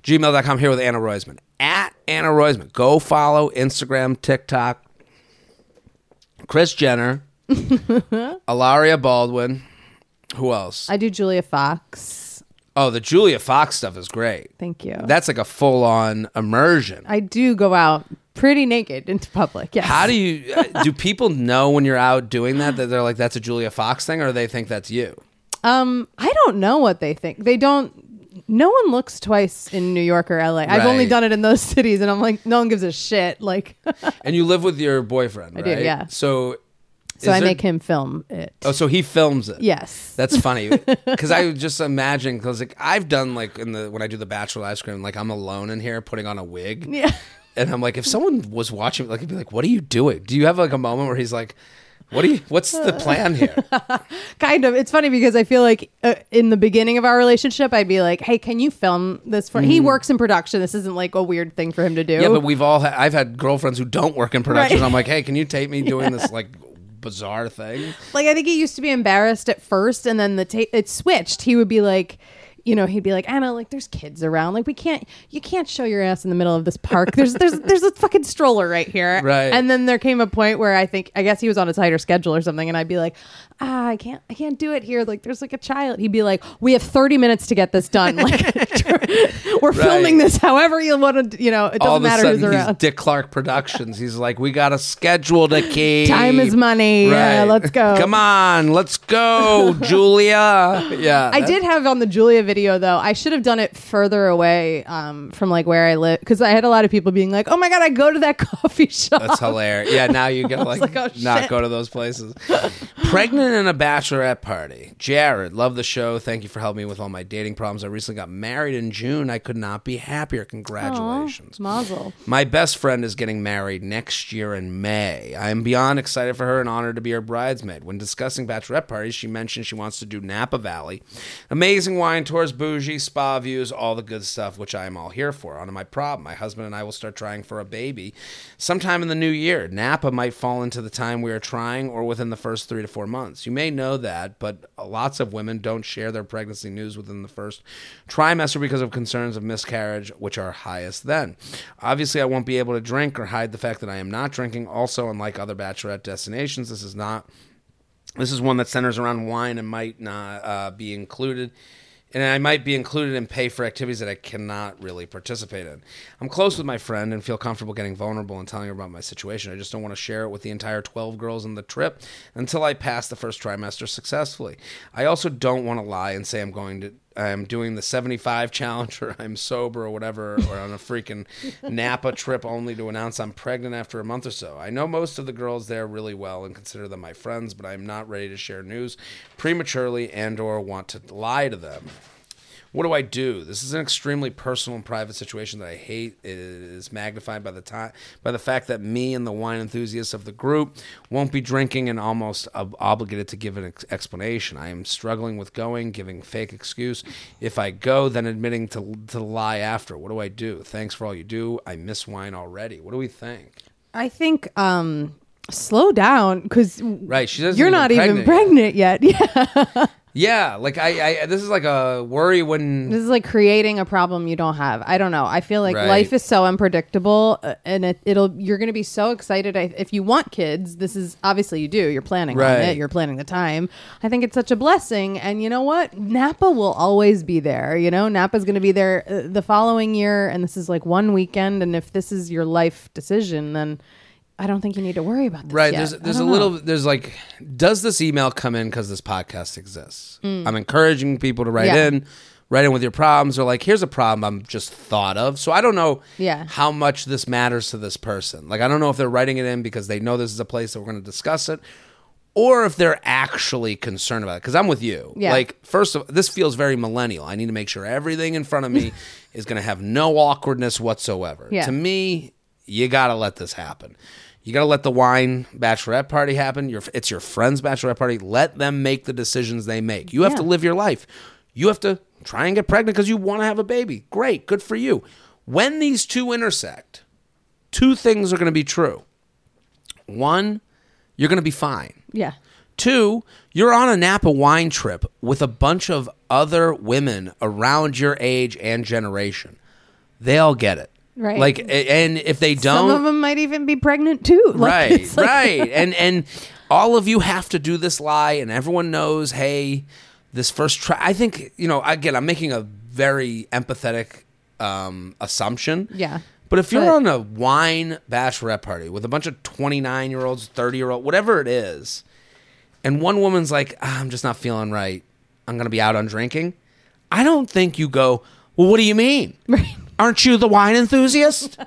gmail.com here with Anna Roisman. At Anna Roisman. Go follow Instagram, TikTok. Chris Jenner, (laughs) Hilaria Baldwin. Who else? I do Julia Fox. oh, the Julia Fox stuff is great. Thank you. That's like a full on immersion. I do go out pretty naked into public. Yes. How do you uh, do people know when you're out doing that that they're like that's a Julia Fox thing or they think that's you? Um, I don't know what they think. They don't. No one looks twice in New York or LA. I've only Right. done it in those (laughs) cities, and I'm like, no one gives a shit. Like, (laughs) And you live with your boyfriend, I do, right? yeah. So So I there- make him film it. Oh, so he films it. yes. That's funny (laughs) because I just imagine because like I've done like in the when I do the bachelor live stream like I'm alone in here putting on a wig yeah. and I'm like if someone was watching like he'd be like what are you doing do you have like a moment where he's like what do you what's the plan here? (laughs) Kind of. It's funny because i feel like uh, in the beginning of our relationship i'd be like hey can you film this for he works in production. This isn't like a weird thing for him to do. Yeah but we've all ha- I've had girlfriends who don't work in production. Right. I'm like hey can you tape me doing this (laughs) like bizarre thing? Like i think he used to be embarrassed at first and then the tape it switched. He would be like you know he'd be like anna like there's kids around. Like we can't you can't show your ass in the middle of this park. There's there's (laughs) there's a fucking stroller right here. Right. and then there came a point where i think i guess he was on a tighter schedule or something and i'd be like ah i can't i can't do it here like there's like a child he'd be like we have 30 minutes to get this done (laughs) like (laughs) we're filming this however you want to you know it doesn't of a matter sudden who's he's Dick Clark Productions he's like we got a schedule to (laughs) keep time is money yeah let's go come on let's go Julia yeah I did have on the Julia video though. I should have done it further away um, from like where I live because I had a lot of people being like, "Oh my god, I go to that coffee shop." That's hilarious. Yeah, now you gotta like, like, oh, not shit. go to those places. Pregnant in a bachelorette party. Jared, love the show. Thank you for helping me with all my dating problems. I recently got married in June. I could not be happier. Congratulations. Mazel. My best friend is getting married next year in May. I am beyond excited for her and honored to be her bridesmaid. When discussing bachelorette parties, she mentioned she wants to do Napa Valley. Amazing wine tours, bougie, spa views, all the good stuff, which I am all here for. On to my problem. My husband and I will start trying for a baby sometime in the new year. Napa might fall into the time we are trying or within the first three to four months. You may know that, but lots of women don't share their pregnancy news within the first trimester because of concerns of miscarriage, which are highest then. Obviously, I won't be able to drink or hide the fact that I am not drinking. Also, unlike other bachelorette destinations, this is not this is one that centers around wine and might not uh, be included. And I might be included and pay for activities that I cannot really participate in. I'm close with my friend and feel comfortable getting vulnerable and telling her about my situation. I just don't want to share it with the entire 12 girls on the trip until I pass the first trimester successfully. I also don't want to lie and say I'm going to I'm doing the 75 challenge or I'm sober or whatever or on a freaking (laughs) Napa trip only to announce I'm pregnant after a month or so. I know most of the girls there really well and consider them my friends, but I'm not ready to share news prematurely and or want to lie to them. What do I do? This is an extremely personal and private situation that I hate. It is magnified by the time by the fact that me and the wine enthusiasts of the group won't be drinking and almost ob- obligated to give an ex- explanation. I am struggling with going, giving fake excuse. If I go, then admitting to to lie after. What do I do? Thanks for all you do. I miss wine already. What do we think? I think um, slow down because Right, she doesn't. you're even not even pregnant yet. pregnant yet. (laughs) Yeah, Yeah, like I, I, this is like a worry when this is like creating a problem you don't have. I don't know. I feel like Right. life is so unpredictable, uh, and it, it'll you're going to be so excited I- if you want kids. This is obviously you do. You're planning on Right. it. You're planning the time. I think it's such a blessing, and you know what? Napa will always be there. You know, Napa's going to be there uh, the following year, and this is like one weekend. And if this is your life decision, then. I don't think you need to worry about this. Right. yet. There's there's a know. little there's like does this email come in because this podcast exists? I'm encouraging people to write Mm. Yeah. in, write in with your problems or like here's a problem I'm just thought of. So I don't know Yeah. how much this matters to this person. Like I don't know if they're writing it in because they know this is a place that we're going to discuss it. Or if they're actually concerned about it, because I'm with you. Yeah. Like, first of all, this feels very millennial. I need to make sure everything in front of me (laughs) is going to have no awkwardness whatsoever. Yeah. To me, you got to let this happen. You got to let the wine bachelorette party happen. Your, it's your friend's bachelorette party. Let them make the decisions they make. You have to live your life. You have to try and get pregnant because you want to have a baby. Great, good for you. When these two intersect, two things are going to be true. One, you're going to be fine. Yeah. Two, you're on a Napa wine trip with a bunch of other women around your age and generation. They all get it. Right. Like, and if they don't, some of them might even be pregnant too. (laughs) Like, right, like- right, (laughs) and and all of you have to do this lie, and everyone knows. Hey, this first try. I think you know. Again, I'm making a very empathetic um, assumption. Yeah. But if you're But- on a wine bachelorette party with a bunch of 29 year olds, 30 year old, whatever it is, and one woman's like, ah, I'm just not feeling right. I'm going to be out on drinking. I don't think you go, well, what do you mean? (laughs) Right. Aren't you the wine enthusiast?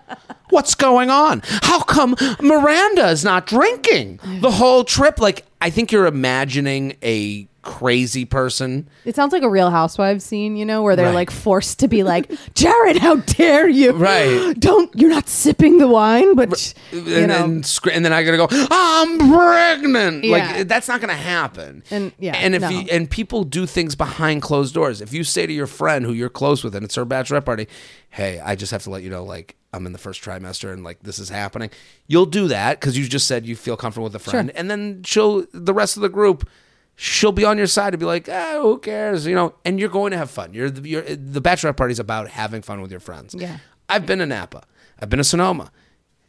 What's going on? How come Miranda is not drinking the whole trip? Like, I think you're imagining a crazy person. It sounds like a Real Housewives scene, you know, where they're Right. like forced to be like, Jared, how dare you? Right. (gasps) Don't you're not sipping the wine, but you and, know, then, scr- and then I gotta go. I'm pregnant. Yeah. Like that's not gonna happen. And- yeah, and if no. you, and people do things behind closed doors. If you say to your friend who you're close with and it's her bachelorette party, hey, I just have to let you know, like I'm in the first trimester and like this is happening. You'll do that because you just said you feel comfortable with a friend, and then she'll the rest of the group. She'll be on your side to be like, oh, who cares, you know? And you're going to have fun. You're the, you're the bachelorette party's about having fun with your friends. Yeah. I've been to Napa. I've been to Sonoma.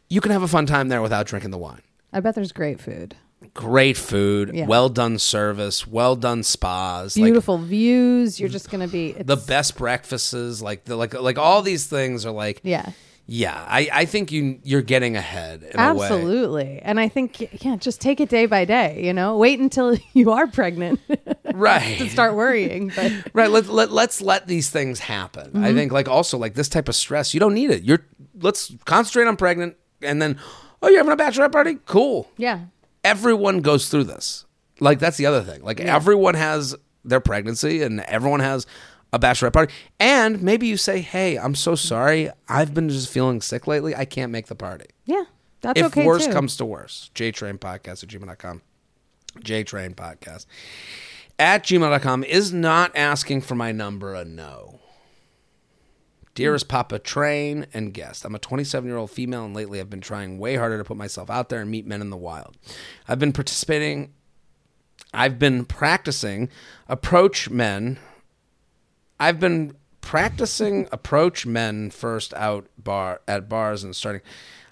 You can have a fun time there without drinking the wine. I bet there's great food. Great food, Yeah. well done service, well done spas, like Beautiful views. You're just gonna be it's, the best breakfasts, like the like like all these things are like Yeah. Yeah. I I think you you're getting ahead in a way. Absolutely. And I think yeah, just take it day by day, you know. Wait until (laughs) you are pregnant (laughs) Right. to start worrying. But (laughs) right let, let, let's let these things happen i Mm-hmm. think like also like this type of stress you don't need it you're let's concentrate on pregnant and then oh you're having a bachelorette party cool yeah. everyone goes through this. Like that's the other thing. Like everyone has their pregnancy and everyone has a bachelorette party. And maybe you say, "Hey, I'm so sorry. I've been just feeling sick lately. I can't make the party." Yeah. That's if okay. worse too. comes to worse, jtrainpodcast at gmail.com. JTrain podcast at gmail.com is not asking for my number a no. Dearest Papa Train and guest, I'm a 27 year old female, and lately I've been trying way harder to put myself out there and meet men in the wild. I've been participating, I've been practicing approach men. I've been practicing approach men first out bar at bars and starting.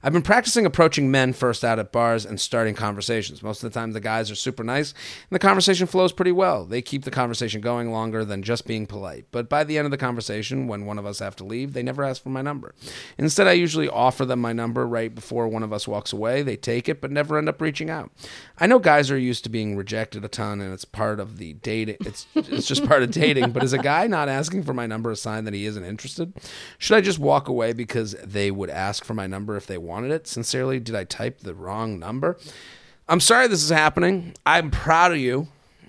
I've been practicing approaching men first out at bars and starting conversations. Most of the time, the guys are super nice, and the conversation flows pretty well. They keep the conversation going longer than just being polite. But by the end of the conversation, when one of us have to leave, they never ask for my number. Instead, I usually offer them my number right before one of us walks away. They take it, but never end up reaching out. I know guys are used to being rejected a ton, and it's part of the dating. It's it's just part of dating. But is a guy not asking for my number a sign that he isn't interested? Should I just walk away because they would ask for my number if they wanted it? Sincerely, did I type the wrong number? I'm sorry this is happening. I'm proud of you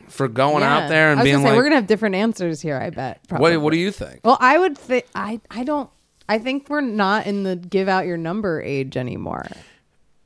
for going Yeah. out there and being say, like, we're gonna have different answers here. I bet. Probably. what, what do you think? Well, I would think I I don't. I think we're not in the give out your number age anymore.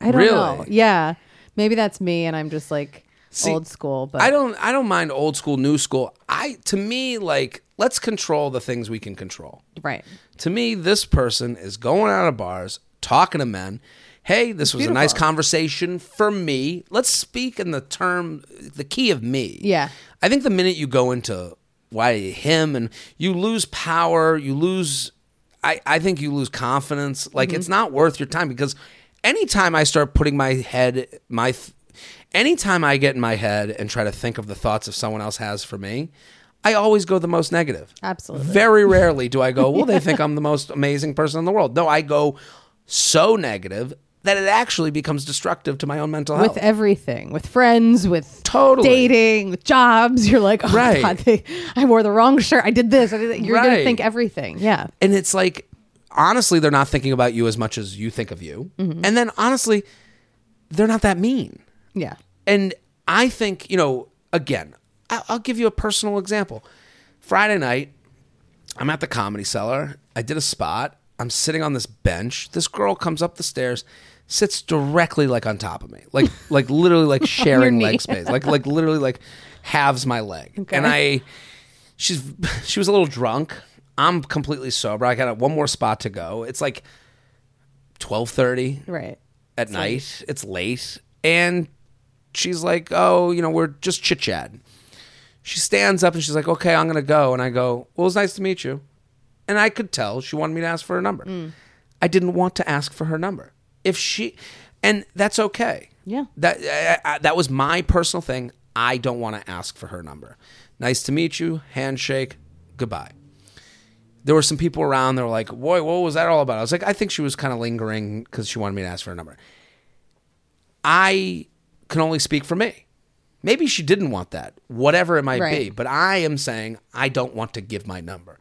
I don't know. Yeah, maybe that's me, and I'm just like See, old school. But I don't I don't mind old school, new school. I to me like let's control the things we can control. right. To me, this person is going out of bars, talking to men. Hey, this was a nice conversation for me. Let's speak in the term, the key of me. Yeah. I think the minute you go into why him and you lose power, you lose. I, I think you lose confidence. Like Mm-hmm. it's not worth your time because anytime I start putting my head, my, anytime I get in my head and try to think of the thoughts of someone else has for me, I always go the most negative. Absolutely. Very rarely do I go, (laughs) well, they think I'm the most amazing person in the world. No, I go so negative that it actually becomes destructive to my own mental health. with everything, with friends, with Totally. dating, with jobs. You're like, oh Right. God, they, I wore the wrong shirt. I did this. I did. You're gonna think everything. Yeah. and it's like honestly they're not thinking about you as much as you think of you Mm-hmm. and then honestly they're not that mean Yeah. and i think you know again I- i'll give you a personal example friday night i'm at the comedy cellar i did a spot i'm sitting on this bench this girl comes up the stairs sits directly like on top of me like (laughs) like literally like sharing leg space like like literally like halves my leg and i she's (laughs) she was a little drunk. I'm completely sober. I got one more spot to go. It's like twelve thirty Right. at night. It's late, and she's like, "Oh, you know, we're just chit chatting." She stands up and she's like, "Okay, I'm gonna go." And I go, "Well, it's nice to meet you." And I could tell she wanted me to ask for her number. Mm. I didn't want to ask for her number. If she, and that's okay. Yeah. That I, I, that was my personal thing. I don't want to ask for her number. Nice to meet you. Handshake. Goodbye. There were some people around. They were like, "Boy, what was that all about?" I was like, "I think she was kind of lingering because she wanted me to ask for her number." I can only speak for me. Maybe she didn't want that, whatever it might be. But I am saying I don't want to give my number.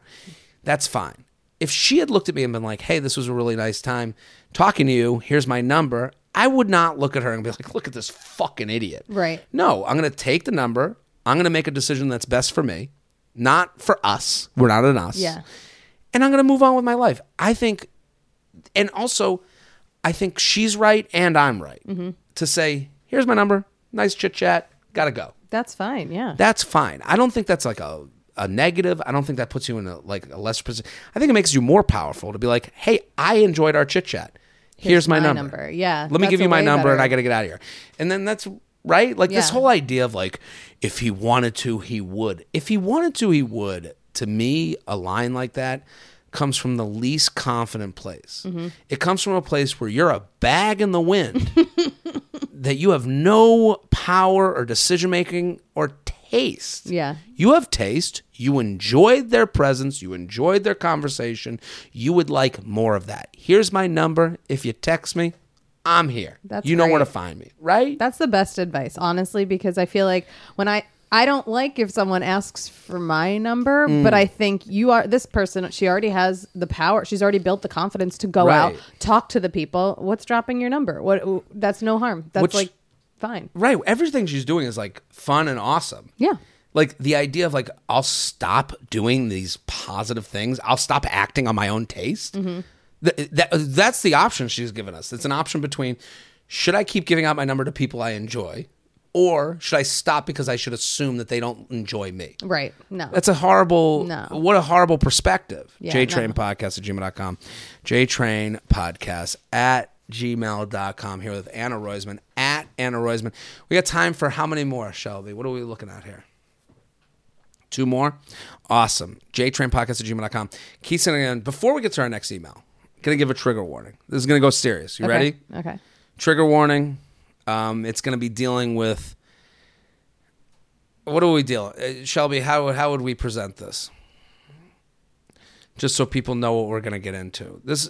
That's fine. if she had looked at me and been like, "Hey, this was a really nice time talking to you. Here's my number," I would not look at her and be like, "Look at this fucking idiot." Right. No, I'm going to take the number. I'm going to make a decision that's best for me, not for us. We're not an us. Yeah. And I'm going to move on with my life. I think, and also, I think she's right and I'm right Mm-hmm. to say, "Here's my number. Nice chit chat. Got to go." That's fine. Yeah. that's fine. I don't think that's like a, a negative. I don't think that puts you in a like a lesser position. I think it makes you more powerful to be like, hey, I enjoyed our chit chat. Here's, my, my number. number. Yeah, Let me give you my number and I gotta get out of here. And then that's right. Like this whole idea of like, if he wanted to, he would. If he wanted to, he would. To me, a line like that comes from the least confident place. Mm-hmm. It comes from a place where you're a bag in the wind (laughs) that you have no power or decision making or taste. Yeah. You have taste. You enjoyed their presence. You enjoyed their conversation. You would like more of that. Here's my number. If you text me, I'm here. That's you know where to find me, right? That's the best advice, honestly, because I feel like when I I don't like if someone asks for my number, Mm. but I think you are this person. She already has the power. She's already built the confidence to go out, talk to the people. What's dropping your number? What? That's no harm. That's Which- like fine. right. Everything she's doing is like fun and awesome. Yeah. Like the idea of like I'll stop doing these positive things. I'll stop acting on my own taste. Mm-hmm. Th- that, that's the option she's given us. It's an option between should I keep giving out my number to people I enjoy, or should I stop because I should assume that they don't enjoy me. Right. No. That's a horrible. No. What a horrible perspective. Yeah, JTrain no. podcast at gmail.com. JTrain podcast at gmail.com. Here with Anna Roisman at Anna Roisman. We got time for how many more, Shelby? What are we looking at here? Two more? Awesome. JTrain podcast at gmail.com. Keep sending in. Before we get to our next email, going to give a trigger warning. This is going to go serious. You Okay. ready? Okay. trigger warning. Um, it's going to be dealing with what do we deal? Uh, Shelby, how would how would we present this? Just so people know what we're going to get into. This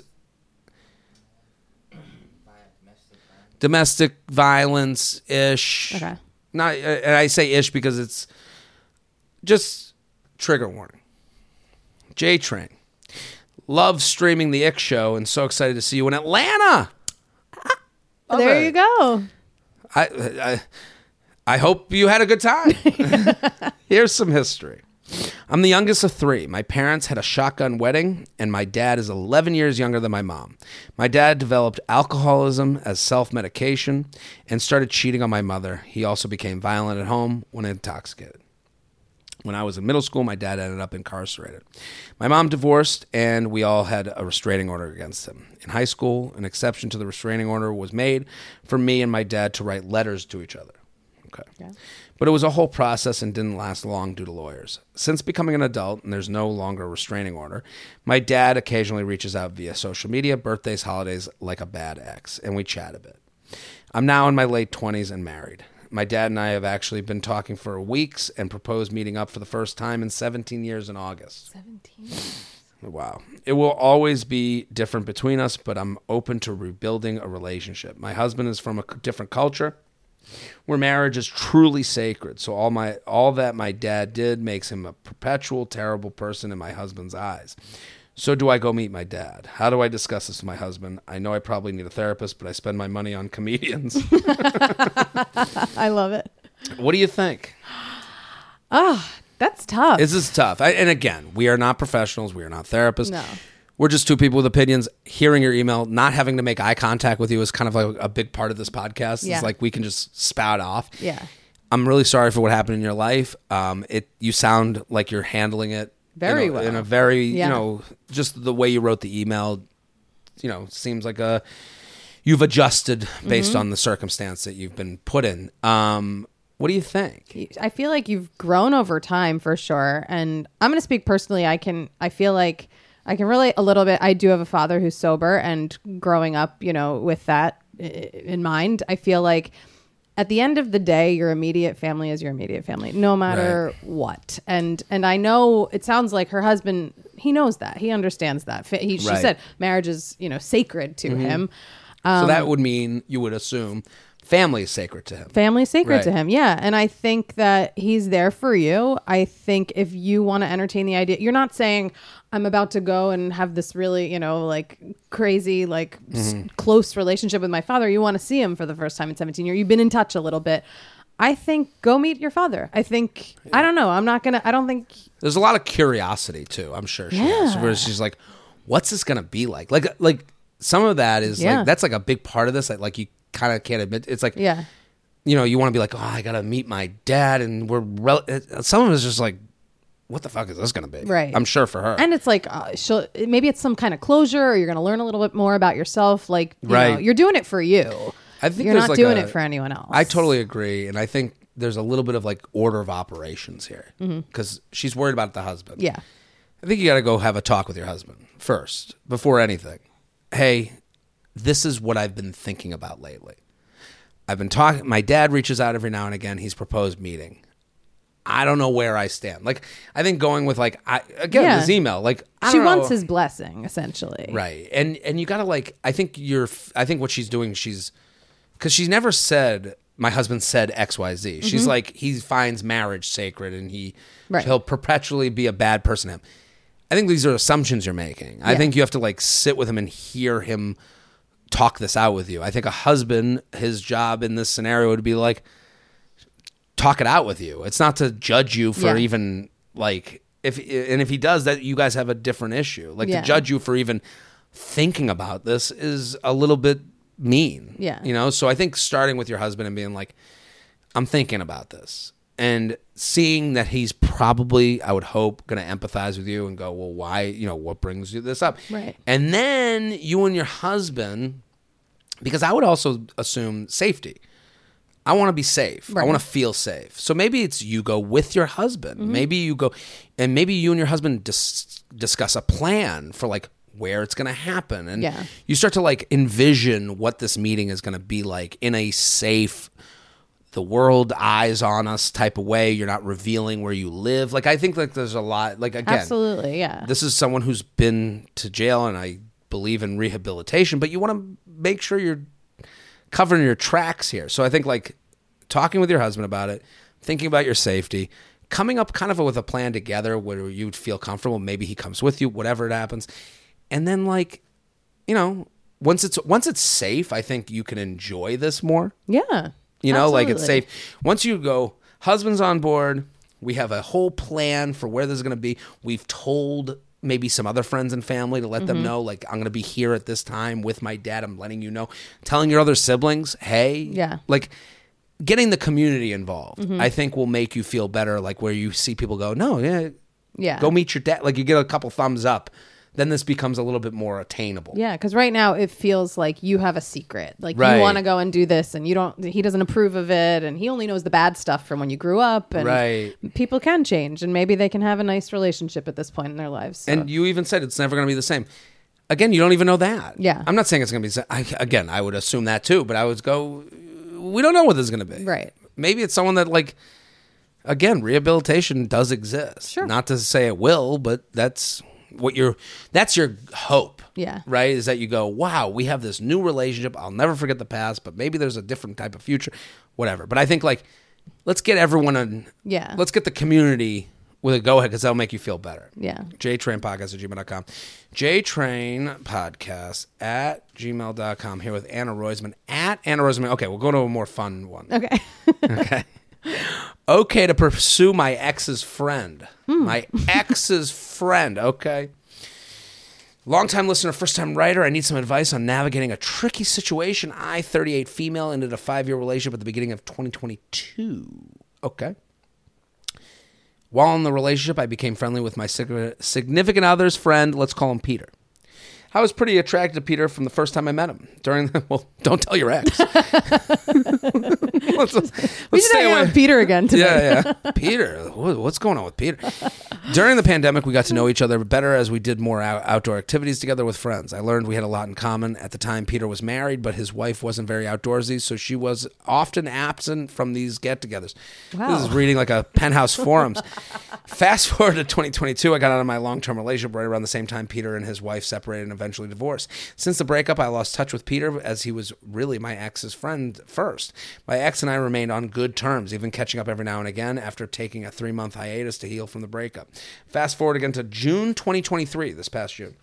domestic violence ish. Okay. Not, uh, and I say ish because it's just trigger warning. J Train. Love streaming the Ick Show and so excited to see you in Atlanta. Love there it. you go. I, I I hope you had a good time. (laughs) Here's some history. I'm the youngest of three. My parents had a shotgun wedding, and my dad is 11 years younger than my mom. My dad developed alcoholism as self medication and started cheating on my mother. He also became violent at home when intoxicated. When I was in middle school, my dad ended up incarcerated. My mom divorced, and we all had a restraining order against him. In high school, an exception to the restraining order was made for me and my dad to write letters to each other. Okay. But it was a whole process and didn't last long due to lawyers. Since becoming an adult and there's no longer a restraining order, my dad occasionally reaches out via social media, birthdays, holidays, like a bad ex, and we chat a bit. I'm now in my late 20s and married. My dad and I have actually been talking for weeks and proposed meeting up for the first time in 17 years in August. 17. Wow. It will always be different between us, but I'm open to rebuilding a relationship. My husband is from a different culture where marriage is truly sacred. So all my all that my dad did makes him a perpetual terrible person in my husband's eyes. So do I go meet my dad? How do I discuss this with my husband? I know I probably need a therapist, but I spend my money on comedians. (laughs) I love it. what do you think? Oh, that's tough. This is tough. I, and again, we are not professionals. We are not therapists. No. We're just two people with opinions. Hearing your email, not having to make eye contact with you is kind of like a big part of this podcast. Yeah. It's like we can just spout off. yeah. I'm really sorry for what happened in your life. Um, it you sound like you're handling it Very in a, well. in a very Yeah. you know just the way you wrote the email. You know, seems like a you've adjusted based Mm-hmm. on the circumstance that you've been put in. Um, what do you think? I feel like you've grown over time for sure. And I'm going to speak personally. I can, I feel like I can relate a little bit. I do have a father who's sober and growing up, you know, with that in mind, I feel like at the end of the day, your immediate family is your immediate family, no matter what. And, and I know it sounds like her husband, he knows that. He understands that. He, she Right. said marriage is, you know, sacred to mm-hmm. him. so that um, would mean you would assume family is sacred to him. family is sacred Right. to him yeah and i think that he's there for you i think if you want to entertain the idea you're not saying i'm about to go and have this really you know like crazy like Mm-hmm. close relationship with my father you want to see him for the first time in 17 years you've been in touch a little bit i think go meet your father i think i don't know i'm not gonna i don't think There's a lot of curiosity too. I'm sure. She Yeah. where she's like, "What's this gonna be like?" Like, like some of that is Yeah. like that's like a big part of this. That like you kind of can't admit. It's like yeah you know you want to be like, "Oh, I gotta meet my dad," and we're rel- some of it's just like, "What the fuck is this gonna be?" Right. I'm sure for her. and it's like uh, she'll maybe it's some kind of closure or you're to learn a little bit more about yourself like you Right. know, you're doing it for you I think you're not like doing a- it for anyone else I totally agree, and I think there's a little bit of like order of operations here because she's worried about the husband. Mm-hmm. yeah I think you got to go have a talk with your husband first before anything. Hey, this is what I've been thinking about lately. I've been talking. My dad reaches out every now and again. He's proposed meeting. I don't know where I stand. Like I think going with like I again Yeah. this email. Like I she don't know. wants his blessing essentially Right. And and you got to like I think you're I think what she's doing she's cuz she's never said my husband said XYZ. She's like he finds marriage sacred and he Mm-hmm. Right. he'll perpetually be a bad person to him. I think these are assumptions you're making. I Yeah. think you have to like sit with him and hear him talk this out with you. I think a husband his job in this scenario would be like talk it out with you. It's not to judge you for Yeah. even like if and if he does that you guys have a different issue. Like Yeah. to judge you for even thinking about this is a little bit mean. Yeah. You know, so I think starting with your husband and being like I'm thinking about this and seeing that he's probably I would hope going to empathize with you and go, "Well, why, you know, what brings you this up?" Right. And then you and your husband because I would also assume safety. I want to be safe. I want to feel safe. So maybe it's you go with your husband. Mm-hmm. Maybe you go, and maybe you and your husband dis- discuss a plan for like where it's going to happen, and Yeah. you start to like envision what this meeting is going to be like in a safe, the world eyes on us type of way. You're not revealing where you live. Like I think like there's a lot. Like again, absolutely yeah this is someone who's been to jail and I believe in rehabilitation, but you want to make sure you're covering your tracks here. So I think like talking with your husband about it, thinking about your safety, coming up kind of with a plan together where you'd feel comfortable. Maybe he comes with you, whatever it happens. And then like, you know, once it's once it's safe, I think you can enjoy this more. yeah You know, like it's safe. Once you go, husband's on board. We have a whole plan for where this is going to be. We've told maybe some other friends and family to let Mm-hmm. them know, like, I'm going to be here at this time with my dad. I'm letting you know. Telling your other siblings, hey. Yeah. Mm-hmm. Like, getting the community involved, I think will make you feel better. Like, where you see people go, no, yeah, yeah go meet your dad. Like, you get a couple thumbs up. Then this becomes a little bit more attainable. Yeah, because right now it feels like you have a secret. Like Right. you want to go and do this, and you don't. He doesn't approve of it, and he only knows the bad stuff from when you grew up. And Right. people can change, and maybe they can have a nice relationship at this point in their lives. So. And you even said it's never going to be the same. Again, you don't even know that. Yeah. I'm not saying it's going to be. I, again, I would assume that too, but I would go. We don't know what this is going to be. Right. Maybe it's someone that like. Again, rehabilitation does exist. Sure. Not to say it will, but that's what your that's your hope. Yeah. Right. Is that you go, wow, we have this new relationship. I'll never forget the past, but maybe there's a different type of future, whatever. But I think like, let's get everyone on. Yeah. Let's get the community with a go ahead because that'll make you feel better. yeah, JTrain Podcast at gmail.com. JTrain Podcast at gmail.com. Here with Anna Roisman at Anna Roisman. Okay, we'll go to a more fun one. okay, Okay. (laughs) okay to pursue my ex's friend. Hmm. My ex's friend. Okay. Longtime listener, first time writer. I need some advice on navigating a tricky situation. I, 38 female, ended a five year relationship at the beginning of 2022. Okay. While in the relationship, I became friendly with my significant other's friend. Let's call him Peter. I was pretty attracted to Peter from the first time I met him. During the, well, don't tell your ex. let's (laughs) let's we should stay out away. with Peter again today. Yeah, yeah. Peter, what's going on with Peter? During the pandemic, we got to know each other better as we did more out- outdoor activities together with friends. I learned we had a lot in common. At the time, Peter was married, but his wife wasn't very outdoorsy, so she was often absent from these get togethers. Wow. This is reading like a penthouse forums. (laughs) Fast forward to 2022, I got out of my long term relationship right around the same time Peter and his wife separated and eventually divorced. Since the breakup, I lost touch with Peter as he was really my ex's friend first. My ex and I remained on good terms, even catching up every now and again after taking a three month hiatus to heal from the breakup. Fast forward again to June 2023, this past June.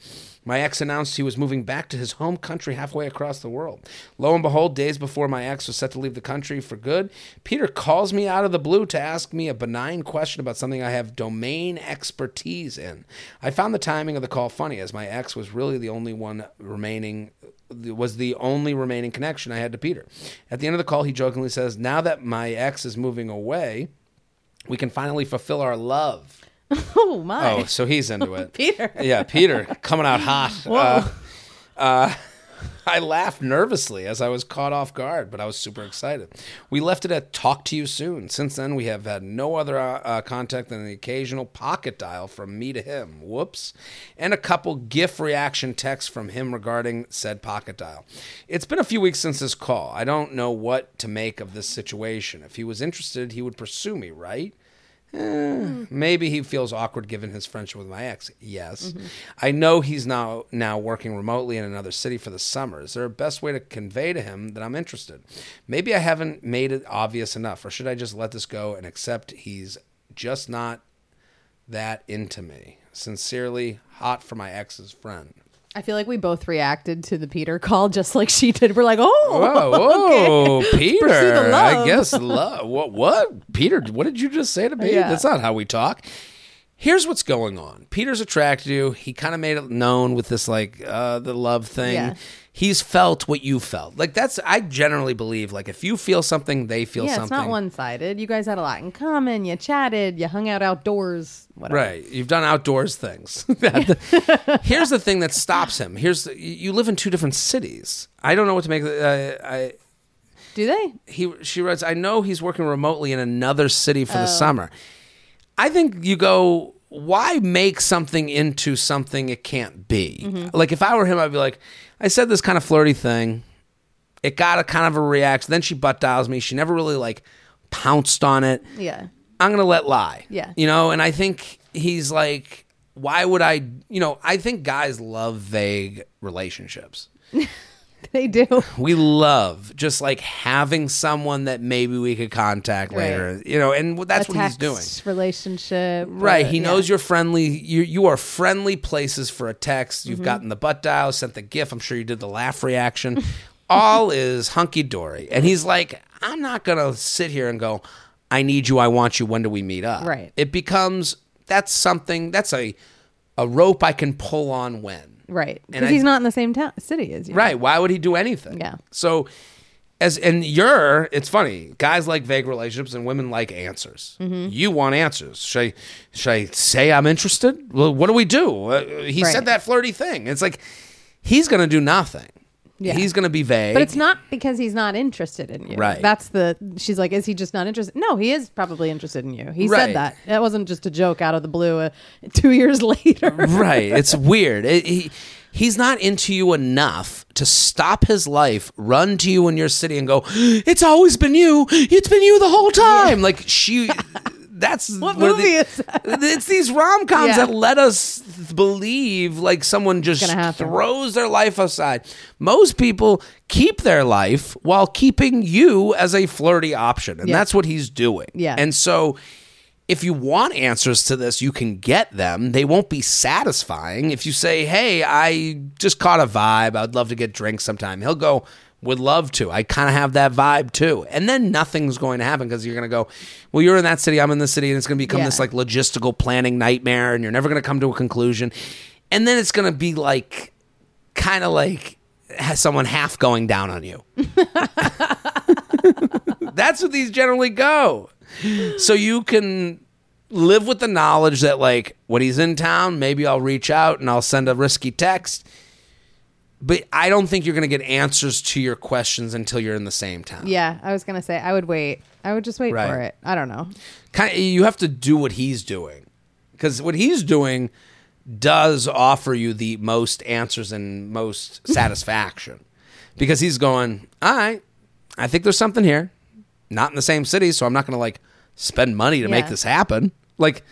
My ex announced he was moving back to his home country halfway across the world. Lo and behold, days before my ex was set to leave the country for good, Peter calls me out of the blue to ask me a benign question about something I have domain expertise in. I found the timing of the call funny, as my ex was really the only one remaining was the only remaining connection I had to Peter. At the end of the call, he jokingly says, "Now that my ex is moving away, we can finally fulfill our love." (laughs) Oh my. Oh, so he's into it. (laughs) Peter. Yeah, Peter coming out hot. (laughs) Uh, uh, I laughed nervously as I was caught off guard, but I was super excited. We left it at talk to you soon. Since then, we have had no other uh, uh, contact than the occasional pocket dial from me to him. Whoops. And a couple GIF reaction texts from him regarding said pocket dial. It's been a few weeks since this call. I don't know what to make of this situation. If he was interested, he would pursue me, right? Eh, maybe he feels awkward given his friendship with my ex. Yes. I know he's now now working remotely in another city for the summer. Is there a best way to convey to him that I'm interested? Maybe I haven't made it obvious enough, or should I just let this go and accept he's just not that into me? Sincerely, hot for my ex's friend. I feel like we both reacted to the Peter call just like she did. We're like, oh, Whoa, (laughs) whoa, okay. Peter! I guess love. What? What? Peter? What did you just say to me? Yeah. That's not how we talk. Here's what's going on. Peter's attracted to you. He kind of made it known with this like uh, the love thing. Yeah. He's felt what you felt. Like that's. I generally believe like if you feel something, they feel yeah, something. it's not one sided. You guys had a lot in common. You chatted. You hung out outdoors. Whatever. Right. You've done outdoors things. (laughs) (laughs) Here's the thing that stops him. Here's the, you live in two different cities. I don't know what to make. Uh, I Do they? he she writes i know he's working remotely in another city for Oh. the summer i think you go why make something into something it can't be Mm-hmm. like if i were him i'd be like i said this kind of flirty thing. It got a kind of a reaction. Then she butt dials me. She never really like pounced on it. Yeah. i'm gonna let lie. Yeah. you know and i think he's like why would i you know i think guys love vague relationships (laughs) (laughs) They do. we love just like having someone that maybe we could contact later, you know, and that's a what he's doing. relationship. Right, uh, he yeah. knows you're friendly. You you are friendly places for a text. Mm-hmm. You've gotten the butt dial, sent the gif. I'm sure you did the laugh reaction. (laughs) All is hunky dory, and he's like, I'm not gonna sit here and go, I need you, I want you. When do we meet up? Right. It becomes that's something that's a a rope I can pull on when. Right. Because he's not in the same town city as you. Right. Why would he do anything? Yeah. So, as and you're, it's funny. Guys like vague relationships, and women like answers. Mm-hmm. You want answers. Should I, should I say I'm interested? Well, what do we do? Uh, he Right. said that flirty thing. It's like he's going to do nothing. Yeah. He's going to be vague. But it's not because he's not interested in you. Right. That's the. She's like, is he just not interested? No, he is probably interested in you. He Right. said that. That wasn't just a joke out of the blue. Uh, two years (laughs) later. right. It's weird. It, he, he's not into you enough to stop his life, run to you in your city, and go, "It's always been you. It's been you the whole time." Like she. (laughs) That's What movie the- is that? It's these rom coms Yeah. that let us believe like someone just throws their life aside. Most people keep their life while keeping you as a flirty option, and Yeah. that's what he's doing. Yeah. and so if you want answers to this, you can get them. They won't be satisfying. If you say, "Hey, I just caught a vibe. I'd love to get drinks sometime," he'll go, "Would love to. I kind of have that vibe too." And then nothing's going to happen because you're going to go, "Well, you're in that city. I'm in this city," and it's going to become Yeah. this like logistical planning nightmare, and you're never going to come to a conclusion. And then it's going to be like, kind of like has someone half going down on you. (laughs) That's what these generally go. So you can live with the knowledge that like when he's in town, maybe I'll reach out and I'll send a risky text. But I don't think you're going to get answers to your questions until you're in the same town. yeah, I was gonna say I would wait. I would just wait Right. for it. I don't know. Kind of, you have to do what he's doing. because what he's doing does offer you the most answers and most (laughs) satisfaction because he's going, all right, I think there's something here. Not in the same city, so I'm not going to like spend money to make this happen. Like,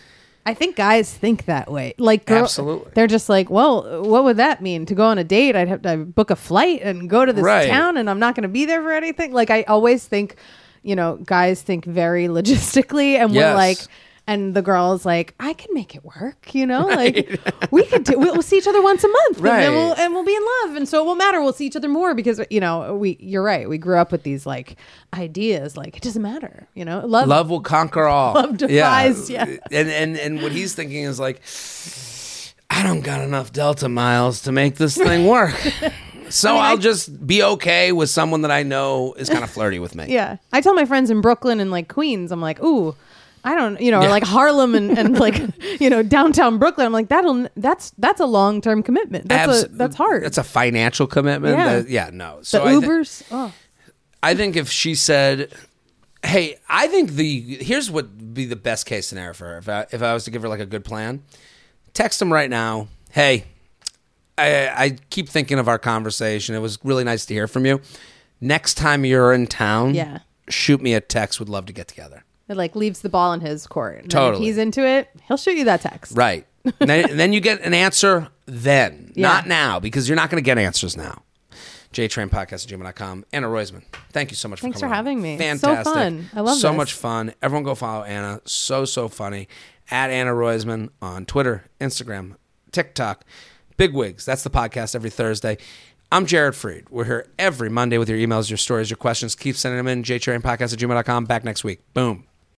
I think guys think that way. Like, girl, Absolutely. they're just like, well, what would that mean? To go on a date, I'd have to book a flight and go to this Right. town, and I'm not going to be there for anything. Like, I always think, you know, guys think very (laughs) logistically, and we're like, and the girl is like, I can make it work, you know, (laughs) like we could do, we'll see each other once a month, and, then we'll, Right. and we'll be in love, and so it won't matter. We'll see each other more because you know, we. You're right. We grew up with these like ideas, like it doesn't matter, you know, love, love will conquer all. Love defies, yeah. (laughs) And and and what he's thinking is like, I don't got enough Delta miles to make this thing (laughs) work. So I'll just be okay with someone that I know is kind of flirty with me. Yeah. I tell my friends in Brooklyn and like Queens, I'm like, ooh, I don't, you know, or like Harlem and, and (laughs) like, you know, downtown Brooklyn. I'm like, that'll, that's, that's a long term commitment. That's Abs- a, that's hard. It's a financial commitment. Yeah. that- yeah no. the So I, thi- Ubers. oh, I think if she said, "Hey, I think the here's what would be the best case scenario for her if I, if I was to give her like a good plan, text him right now. Hey, I, I keep thinking of our conversation. It was really nice to hear from you. Next time you're in town, Yeah. shoot me a text. Would love to get together. It like leaves the ball in his court. And then Totally. If he's into it, he'll shoot you that text. Right. and, (laughs) then, and then you get an answer then, Yeah. not now, because you're not going to get answers now. JTrain Podcast at gmail.com. Anna Roisman, thank you so much Thanks for coming for on. having me. It's so Fantastic. fun. I love So this. much fun. Everyone go follow Anna. So, so funny. At Anna Roisman on Twitter, Instagram, TikTok. Big Wigs. That's the podcast every Thursday. I'm Jared Freid. We're here every Monday with your emails, your stories, your questions. Keep sending them in. JTrainPodcast at gmail.com. Back next week. Boom.